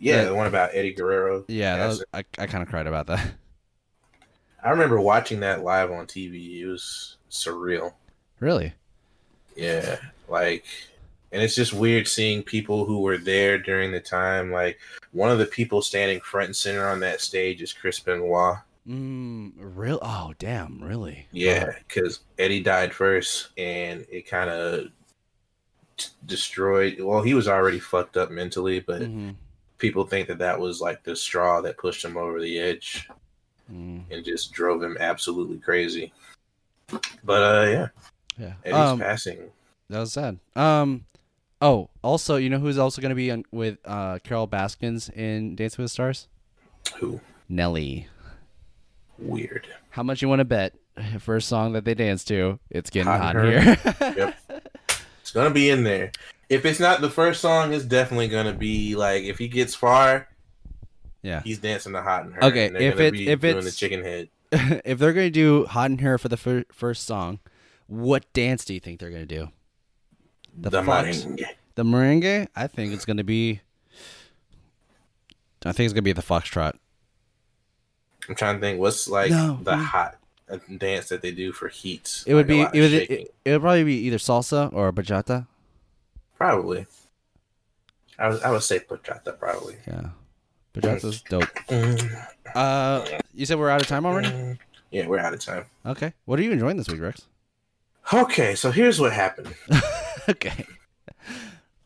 yeah, the one about Eddie Guerrero. Yeah, that was, I I kind of cried about that. I remember watching that live on TV. It was surreal. Really? Yeah, like, and it's just weird seeing people who were there during the time. Like, one of the people standing front and center on that stage is Chris Benoit. Mm, real? Oh, damn! Really? Yeah, because Eddie died first, and it kind of destroyed. Well, he was already fucked up mentally, but hmm people think that that was like the straw that pushed him over the edge Mm, and just drove him absolutely crazy. But uh, yeah, yeah. Eddie's Um, passing. that was sad. Um. Oh, also, you know who's also going to be on, with uh, Carol Baskins in Dancing with the Stars? Who Nelly. weird. How much you want to bet? First song that they dance to, it's getting Hot hot, here. Yep. It's gonna be in there. If it's not the first song, it's definitely gonna be like if he gets far, yeah. he's dancing the hot and her. Okay, and if gonna it- be if doing the chicken head, if they're going to do hot in here for the fir- first song, what dance do you think they're going to do? The, The, fox? merengue. The merengue? I think it's going to be. I think it's going to be the foxtrot. I'm trying to think what's like No. the hot uh, dance that they do for heat. It would Like, a be. It would. It, it would probably be either salsa or bachata. probably. I would, I would say bachata probably. Yeah, bachata's dope. Mm, Uh, you said we're out of time already. mm. Yeah, we're out of time. Okay. What are you enjoying this week, Rex? Okay, so here's what happened. okay.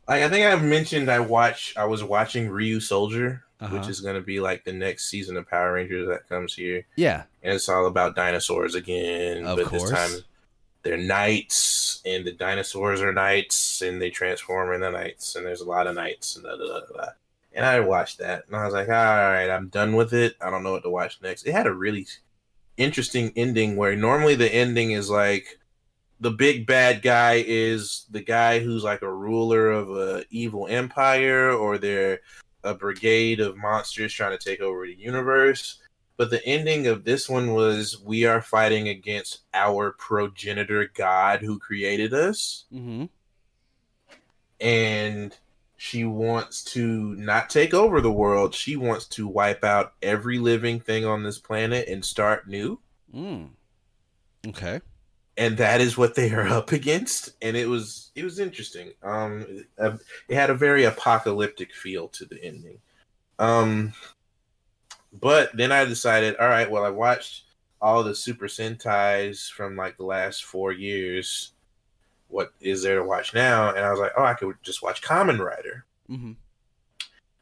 Like I think I've mentioned, I watch. I was watching Ryusoulger, Uh-huh. which is going to be like the next season of Power Rangers that comes here, Yeah. and it's all about dinosaurs again. Of but course. this time, they're knights, and the dinosaurs are knights, and they transform into knights, and there's a lot of knights, and da, da, da. And I watched that, and I was like, all right, I'm done with it. I don't know what to watch next. It had a really interesting ending where normally the ending is like the big bad guy is the guy who's like a ruler of a evil empire or they're a brigade of monsters trying to take over the universe but the ending of this one was we are fighting against our progenitor god who created us Mm-hmm. and she wants to not take over the world she wants to wipe out every living thing on this planet and start new Mm. Okay. And that is what they are up against and it was it was interesting. Um it had a very apocalyptic feel to the ending. Um but then i decided all right well i watched all the super sentais from like the last four years. What is there to watch now? And i was like oh i could just watch Kamen Rider. Mm-hmm.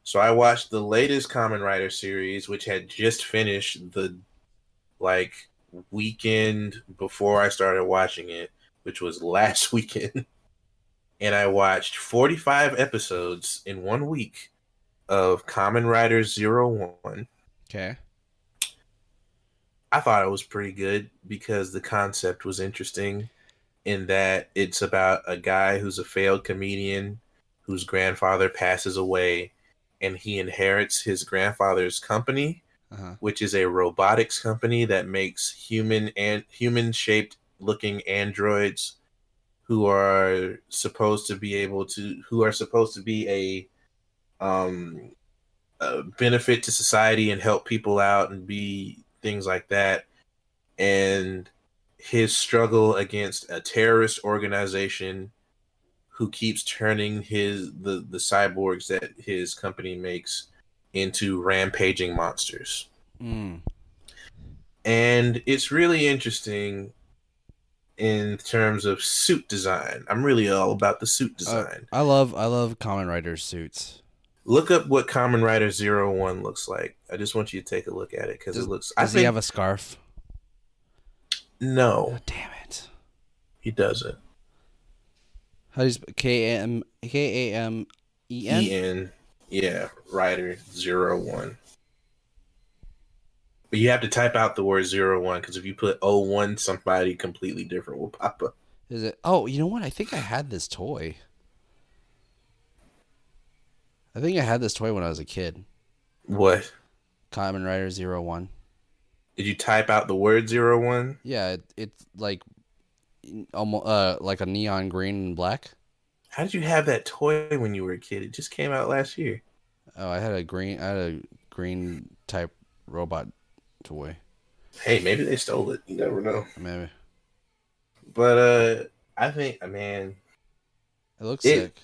so I watched the latest Kamen Rider series, which had just finished the like weekend before I started watching it, which was last weekend. and I watched 45 episodes in one week of Kamen Rider Zero One. Okay. I thought it was pretty good because the concept was interesting in that it's about a guy who's a failed comedian whose grandfather passes away and he inherits his grandfather's company Uh-huh. which is a robotics company that makes human and human shaped looking androids who are supposed to be able to who are supposed to be a um a benefit to society and help people out and be things like that and his struggle against a terrorist organization who keeps turning his the the cyborgs that his company makes into rampaging monsters Mm. and it's really interesting in terms of suit design i'm really all about the suit design I love I love Kamen Rider's suits. look up what Kamen Rider zero one looks like i just want you to take a look at it because it Does- looks i Does think he have a scarf? no Damn it. he doesn't How do you sp- K A M K A M E N? en yeah rider zero one but you have to type out the word zero one because if you put oh one somebody completely different will pop up Is it? Oh, you know what? I think I had this toy. I think I had this toy when I was a kid. what Kamen Rider Zero One. did you type out the word zero one Yeah, it, it's like almost uh like a neon green and black. How did you have that toy when you were a kid? It just came out last year. Oh, I had a green. I had a green type robot toy. Hey, maybe they stole it. You never know. Maybe But uh, I think, man, it looks It- sick.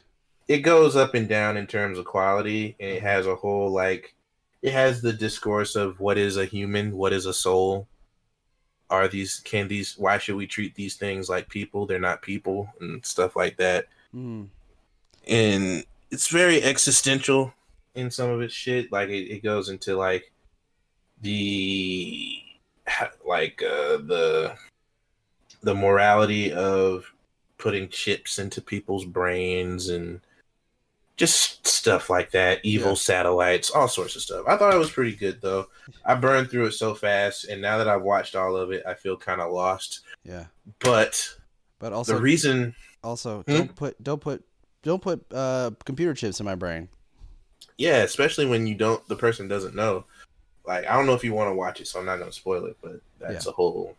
it goes up and down in terms of quality, and it has a whole like, it has the discourse of what is a human, what is a soul. Are these can these? Why should we treat these things like people? They're not people, and stuff like that. Mm. and it's very existential in some of its shit. Like it, it goes into like the like uh, the the morality of putting chips into people's brains and just stuff like that. Evil Yeah. satellites, all sorts of stuff. I thought it was pretty good though. I burned through it so fast, and now that I've watched all of it, I feel kind of lost. Yeah, But but also the reason also Hmm? don't put don't put don't put uh computer chips in my brain. Yeah, especially when you don't, the person doesn't know. Like, I don't know if you want to watch it, so I'm not going to spoil it, but that's a whole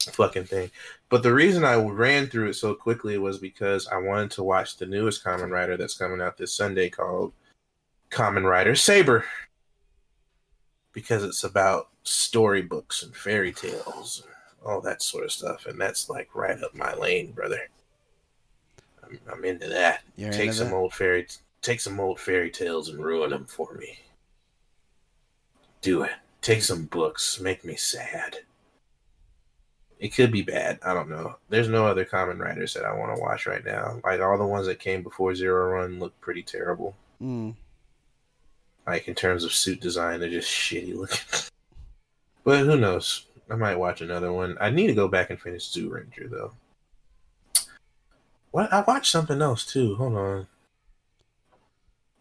fucking thing. But the reason I ran through it so quickly was because I wanted to watch the newest Kamen Rider that's coming out this Sunday called Kamen Rider Saber. Because it's about storybooks and fairy tales and all that sort of stuff. And that's like right up my lane, brother. I'm, I'm into that. You're take into some that? old fairy take some old fairy tales and ruin them for me. Do it. Take some books. Make me sad. It could be bad. I don't know. There's no other Kamen Riders that i want to watch right now. Like all the ones that came before zero run look pretty terrible. Mm. like in terms of suit design they're just shitty looking. But who knows? I might watch another one. I need to go back and finish Zyuranger though what? I watched something else too. Hold on.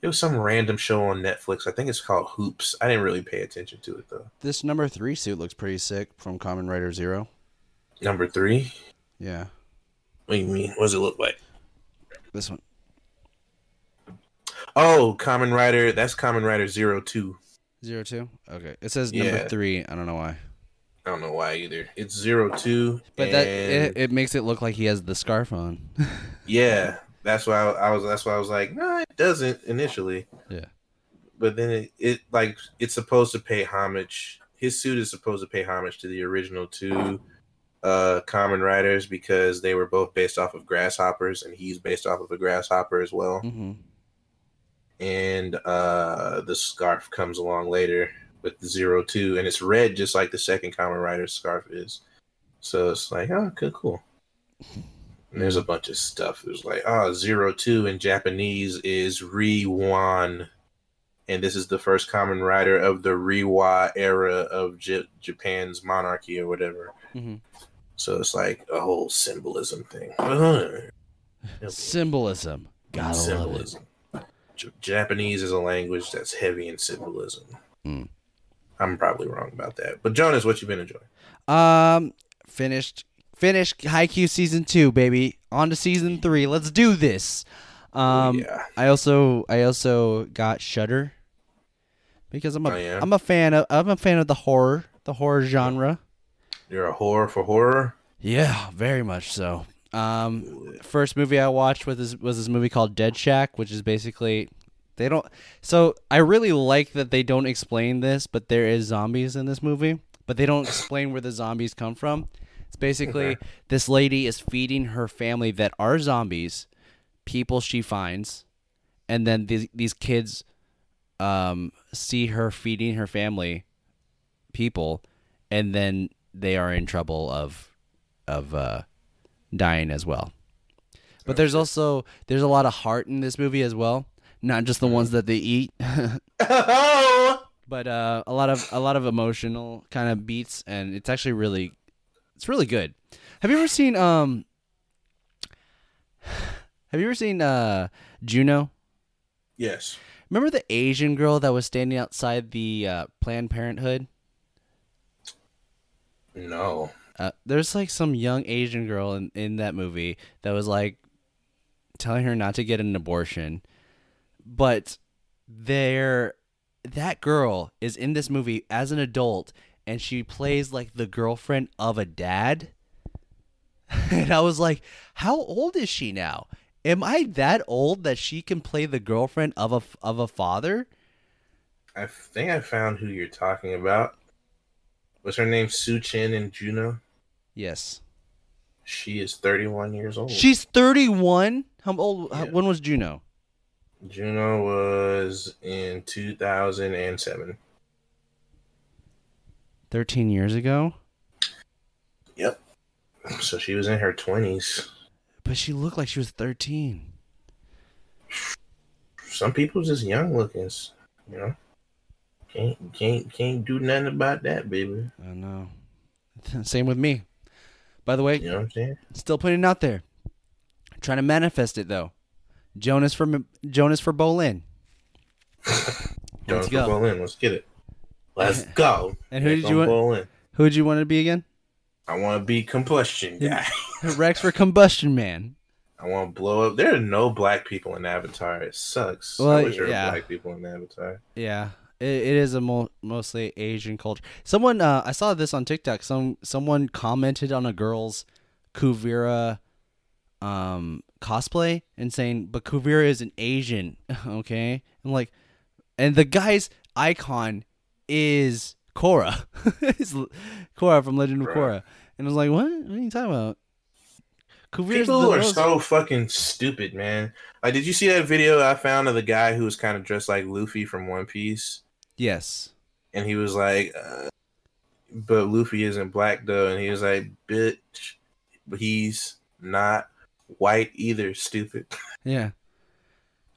It was some random show on netflix. I think it's called hoops. I didn't really pay attention to it though. This number three suit looks pretty sick from Kamen Rider Zero. number three? Yeah, what do you mean? What does it look like? This one. oh Kamen Rider. That's Kamen Rider zero two. Zero two. Okay, it says number Yeah. three. I don't know why, i don't know why either it's zero two but that it, it makes it look like he has the scarf on. Yeah, that's why I, I was. That's why I was like, no, it doesn't initially. Yeah. But then it, it like it's supposed to pay homage. His suit is supposed to pay homage to the original two uh Kamen Riders because they were both based off of grasshoppers and he's based off of a grasshopper as well hmm and uh the scarf comes along later with the zero two and it's red just like the second Kamen Rider's scarf is so it's like oh okay cool and there's a bunch of stuff there's like oh zero two in japanese is riwan and this is the first Kamen Rider of the Reiwa era of J- Japan's monarchy or whatever. hmm So it's like a whole symbolism thing. Uh-huh. Symbolism. Gotta love it. symbolism. J- Japanese is a language that's heavy in symbolism. Mm. I'm probably wrong about that. But Jonas, what you been enjoying? Um, finished finished Haikyuu season two, baby. On to season three. Let's do this. Um, yeah. I also I also got Shudder because I'm a Oh, am a fan of I'm a fan of the horror the horror genre. You're a horror for horror? Yeah, very much so. Um, first movie I watched was this, was this movie called Dead Shack, which is basically they don't. So I really like that they don't explain this, but there is zombies in this movie, but they don't explain where the zombies come from. It's basically this lady is feeding her family that are zombies, people she finds, and then these these kids um, see her feeding her family people, and then they are in trouble of of uh, dying as well. But there's also there's a lot of heart in this movie as well, not just the ones that they eat, oh! but uh, a lot of a lot of emotional kind of beats, and it's actually really it's really good. Have you ever seen um? Have you ever seen uh Juno? Yes. Remember the Asian girl that was standing outside the uh, Planned Parenthood? No. Uh, there's like some young Asian girl in, in that movie that was like telling her not to get an abortion, but there, that girl is in this movie as an adult, and she plays like the girlfriend of a dad. and I was like, how old is she now? Am I that old that she can play the girlfriend of a of a father? I think I found who you're talking about. Was her name? Sue Chin and Juno. Yes. She is 31 years old. She's 31. How old? how- Yeah. when was Juno? Juno was in 2007. 13 years ago. Yep. So she was in her 20s. But she looked like she was 13. Some people just young looking, you know. Can't can't can't do nothing about that, baby. I know. Same with me. By the way, You know what I'm saying? still putting it out there. Trying to manifest it though. Jonas for Jonas for Bolin. Jones go. for Bolin. Let's get it. Let's go. And who Let's did you want- Bolin. Who would you want to be again? I want to be combustion guy. Rex for Combustion Man. I want to blow up. There are no black people in Avatar. It sucks. Well, I wish there yeah. were black people in Avatar. Yeah, it, it is a mo- mostly Asian culture. Someone uh, I saw this on TikTok. Some someone commented on a girl's Kuvira um cosplay and saying, "But Kuvira is an Asian." okay, I'm like, and the guy's icon is Korra. it's Korra from Legend of. Korra, and I was like, "What? What are you talking about?" Kuvira's People the are most- so fucking stupid, man. Like, did you see that video I found of the guy who was kind of dressed like Luffy from One Piece? yes. And he was like, uh, but Luffy isn't black though. And he was like, bitch, he's not white either, stupid. Yeah.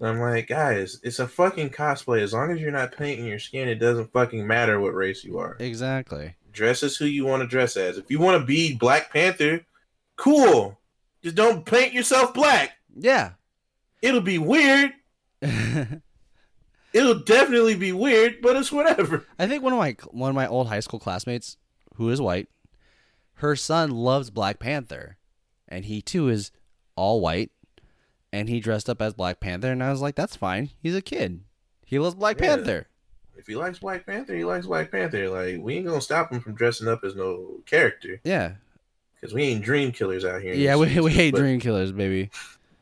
I'm like, guys, it's a fucking cosplay. As long as you're not painting your skin, it doesn't fucking matter what race you are. Exactly. Dress as who you want to dress as. If you want to be Black Panther, cool. Just don't paint yourself black. Yeah. It'll be weird. It'll definitely be weird, but it's whatever. I think one of my one of my old high school classmates, who is white, her son loves Black Panther, and he too is all white, and he dressed up as Black Panther, and I was like, that's fine. He's a kid. He loves Black Yeah. Panther. If he likes Black Panther, he likes Black Panther. Like we ain't gonna stop him from dressing up as no character Yeah, because we ain't dream killers out here. yeah. We, we hate but, Dream Killers, baby.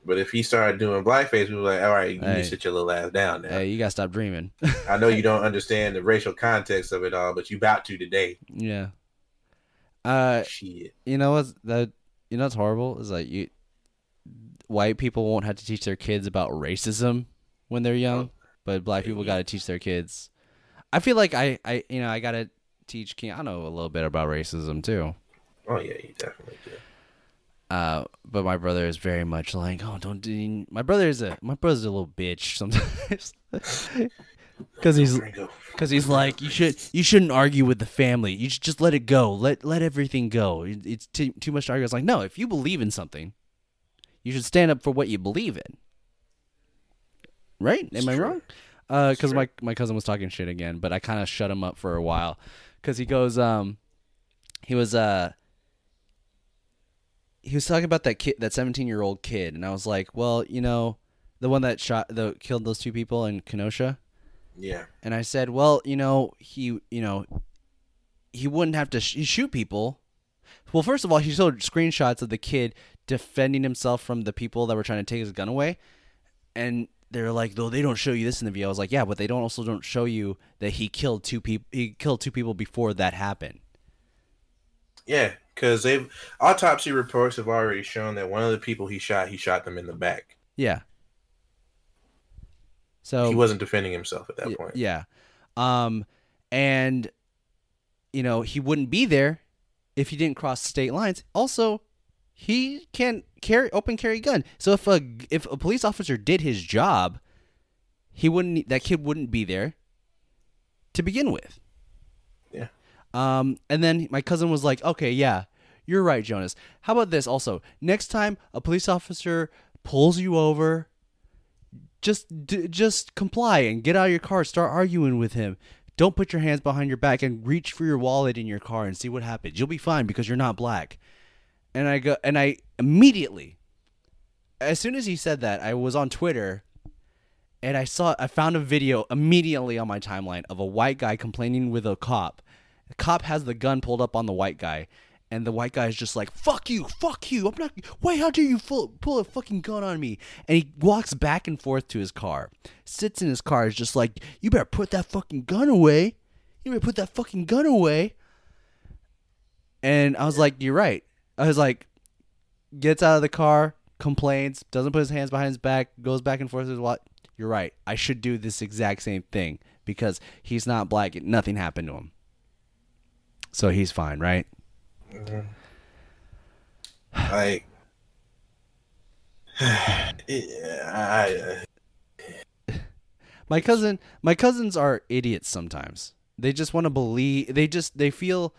But if he started doing blackface, we were like, all right, you need Hey. to sit your little ass down now. Hey, you gotta stop dreaming. I know you don't understand the racial context of it all, but you about to today. yeah. Uh, Shit. you know what's that? You know what's horrible is like you, white people won't have to teach their kids about racism when they're young, but black people got to teach their kids. I feel like I, I, you know, I gotta teach Keanu a little bit about racism too. Oh yeah, you definitely do. Uh, but my brother is very much like, oh, don't do. My brother is a my brother's a little bitch sometimes, because he's because he's like, you should you shouldn't argue with the family. You should just let it go. Let let everything go. It's too too much to argue. It's like, no, if you believe in something, you should stand up for what you believe in. Right? Am It's I true. wrong? Uh, because true. my my cousin was talking shit again, but I kind of shut him up for a while, because he goes, um, he was uh. He was talking about that kid, that seventeen-year-old kid, and I was like, "Well, you know, the one that shot, the killed those two people in Kenosha." Yeah. And I said, well, you know, he, you know, he wouldn't have to sh- shoot people. Well, first of all, he showed screenshots of the kid defending himself from the people that were trying to take his gun away, and they're like, though they don't show you this in the video. I was like, yeah, but they don't also don't show you that he killed two people. He killed two people before that happened. Yeah, because they've autopsy reports have already shown that one of the people he shot, he shot them in the back. Yeah. So he wasn't defending himself at that Y- point. Yeah. Um and you know, he wouldn't be there if he didn't cross state lines. Also, he can't carry open carry gun. So if a if a police officer did his job, he wouldn't that kid wouldn't be there to begin with. Yeah. Um and then my cousin was like, "Okay, yeah. You're right, Jonas. How about this also? Next time a police officer pulls you over, just d- just comply and get out of your car start arguing with him don't put your hands behind your back and reach for your wallet in your car and see what happens you'll be fine because you're not black and i go and i immediately as soon as he said that i was on twitter and i saw i found a video immediately on my timeline of a white guy complaining with a cop. The cop has the gun pulled up on the white guy and the white guy is just like fuck you fuck you i'm not why how dare you pull, pull a fucking gun on me? And he walks back and forth to his car sits in his car is just like you better put that fucking gun away. You better put that fucking gun away. And I was like, "You're right." I was like, gets out of the car, complains, doesn't put his hands behind his back, goes back and forth. Says, "What? You're right. I should do this exact same thing because he's not black. and Nothing happened to him, so he's fine, right?" Like, yeah, I, My cousin, my cousins are idiots sometimes. They just want to believe. They just they feel,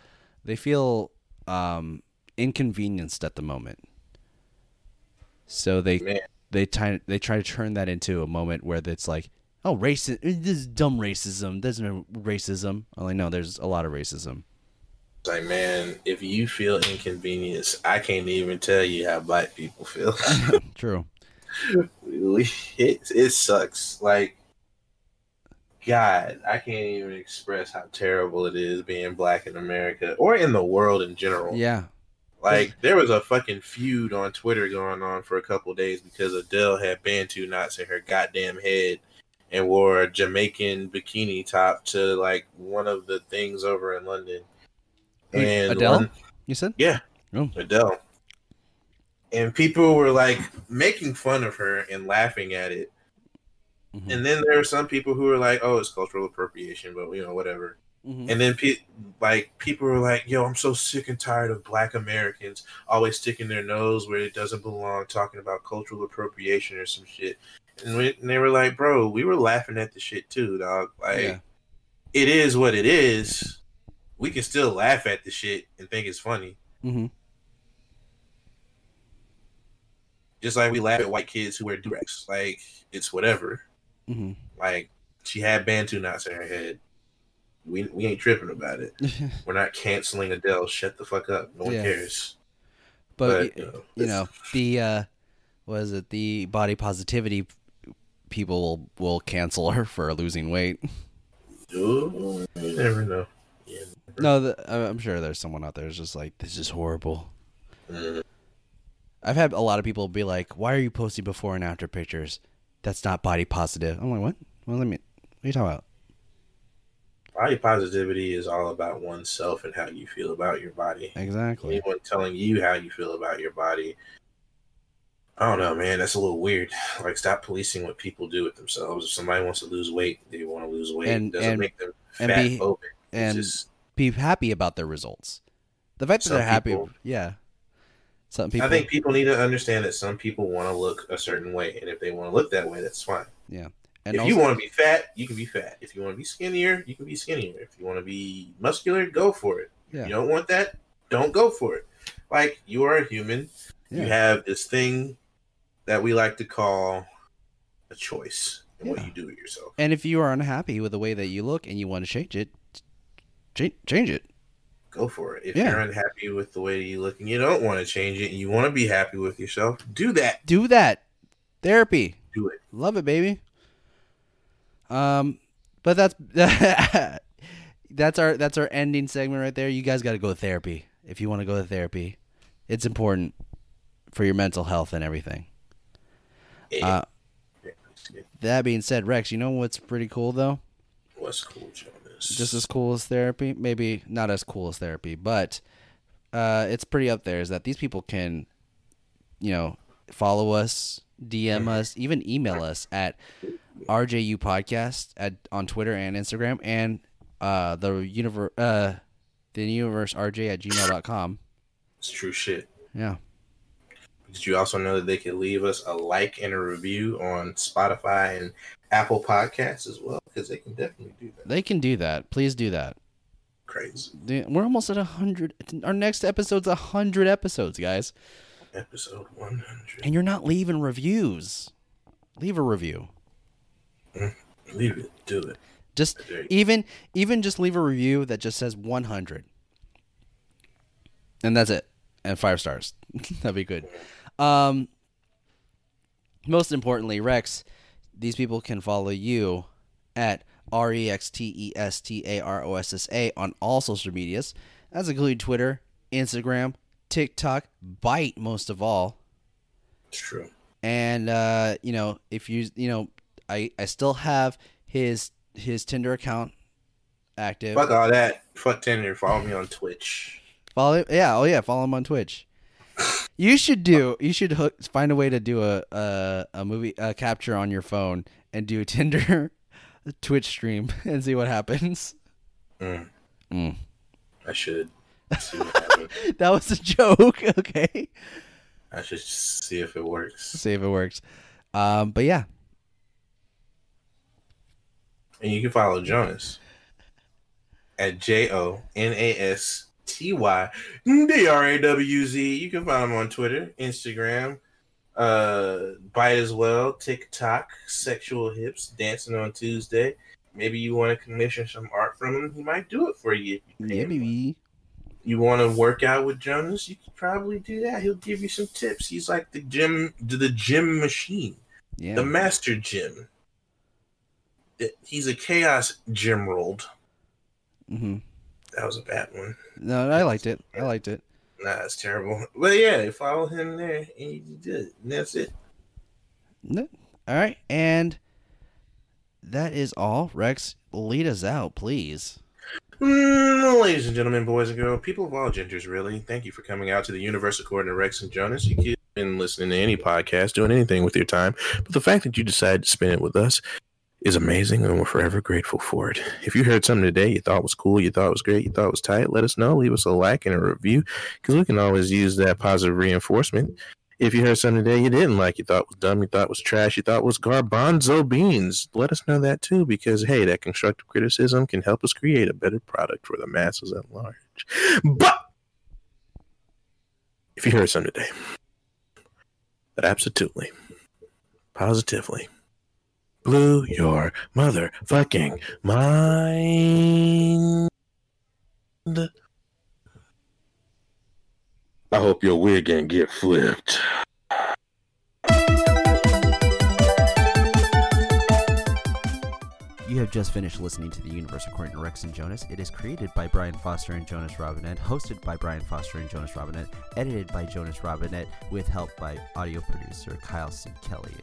they feel um, inconvenienced at the moment. So they man, they try they try to turn that into a moment where it's like, oh, racist. This is dumb racism. There's no racism. I'm like, no, there's a lot of racism. it's like, man, if you feel inconvenienced, I can't even tell you how black people feel. True. It, it sucks. Like, God, I can't even express how terrible it is being black in America or in the world in general. Yeah. Like, there was a fucking feud on Twitter going on for a couple days because Adele had Bantu knots in her goddamn head and wore a Jamaican bikini top to like one of the things over in London. And Adele? one- You said? yeah, Oh. Adele. And people were like making fun of her and laughing at it. Mhm. And then there were some people who were like, "Oh, it's cultural appropriation," but you know, whatever. Mhm. And then pe- like people were like, "Yo, I'm so sick and tired of Black Americans always sticking their nose where it doesn't belong, talking about cultural appropriation or some shit." And, we, and they were like, "Bro, we were laughing at the shit too, dog. Like, Yeah. it is what it is. We can still laugh at the shit and think it's funny." Mhm. just like we laugh at white kids who wear durags. Like it's whatever. Mhm. Like she had Bantu knots in her head. We we ain't tripping about it. We're not canceling Adele. Shut the fuck up. No one Yeah. cares. but, But, you know, you know the uh what is it the body positivity people will, will cancel her for losing weight Ooh, you never know. Yeah. no the, i'm sure there's someone out there who's just like this is horrible Mm. i've had a lot of people be like why are you posting before and after pictures that's not body positive i'm like what well let me what are you talking about Body positivity is all about oneself and how you feel about your body. exactly Anyone telling you how you feel about your body. I don't know, man. That's a little weird. Like, stop policing what people do with themselves. If somebody wants to lose weight, they want to lose weight. And- it doesn't and- make them and fat be- phobic. and just, be happy about their results the fact that they're happy people- yeah some people I think people need to understand that some people want to look a certain way, and if they want to look that way, that's fine. And if you want to be fat, you can be fat. If you want to be skinnier, you can be skinnier. If you want to be muscular, go for it. If you don't want that, don't go for it. Like you are a human. You have this thing that we like to call a choice in what you do with yourself. And if you are unhappy with the way that you look and you want to change it, change, change it. Go for it. If Yeah. you're unhappy with the way you look and you don't want to change it and you want to be happy with yourself, do that. Do that. Therapy. Do it. Love it, baby. Um, but that's that's our that's our ending segment right there. You guys got to go to therapy if you want to go to therapy. It's important for your mental health and everything. Uh, that being said, Rex, you know what's pretty cool though? What's cool, Jonas? just as cool as therapy maybe not as cool as therapy but uh, it's pretty up there is that these people can you know follow us dm us even email us at rju podcast at on twitter and instagram and uh, the universe uh, the universe rj at gmail.com it's true shit. yeah Did you also know that they can leave us a like and a review on Spotify and Apple Podcasts as well? Because they can definitely do that. they can do that please do that Crazy. Dude, we're almost at a hundred our next episode's a hundred episodes guys Episode 100. and you're not leaving reviews leave a review Leave it. Do it. Just even even just leave a review that just says 100. And that's it. And 5 stars. That'd be good. Um most importantly, Rex, these people can follow you at R E X T E S T A R O S S A on all social medias. That's including Twitter, Instagram, TikTok, Byte most of all It's true. and uh, you know if you you know I I still have his his Tinder account active. Fuck all that. Fuck Tinder. Follow me on Twitch. Follow yeah, oh yeah, follow him on Twitch. You should do. You should hook, find a way to do a a, a movie a capture on your phone and do a Tinder Twitch stream and see what happens. Mm, Mm. I should see what happens. That was a joke. Okay, I should see if it works. see if it works. Um, but yeah, And you can follow Jonas at J O N A S T Y D R A W Z. You can find him on Twitter, Instagram, uh, Byte as well, TikTok, Sexual Hips, Dancing on Tuesday. Maybe you want to commission some art from him. He might do it for you. if you pay yeah, him. baby. You want to work out with Jonas? You could probably do that. He'll give you some tips. He's like the gym, the gym machine, Yeah, the master gym. He's a chaos gym rolled. hmm That was a bad one. no, I liked it. I liked it. Nah, it's terrible. But yeah, follow him there, and you did it. And that's it. No. All right, and that is all. Rex, lead us out, please. Mm, ladies and gentlemen, boys and girls, people of all genders, really, thank you for coming out to the universe according to Rex and Jonas. You could been listening to any podcast, doing anything with your time, but the fact that you decided to spend it with us is amazing, and we're forever grateful for it. If you heard something today you thought was cool, you thought was great, you thought was tight, let us know. Leave us a like and a review, because we can always use that positive reinforcement. If you heard something today you didn't like, you thought was dumb, you thought was trash, you thought was garbanzo beans, let us know that too, because hey, that constructive criticism can help us create a better product for the masses at large. But if you heard something today that absolutely, positively blew your motherfucking mind. I hope your wig ain't get flipped. You have just finished listening to The Universe According to Rex and Jonas. It is created by Brian Foster and Jonas Robinette, hosted by Brian Foster and Jonas Robinette, edited by Jonas Robinette, with help by audio producer Kyle C. Kelly.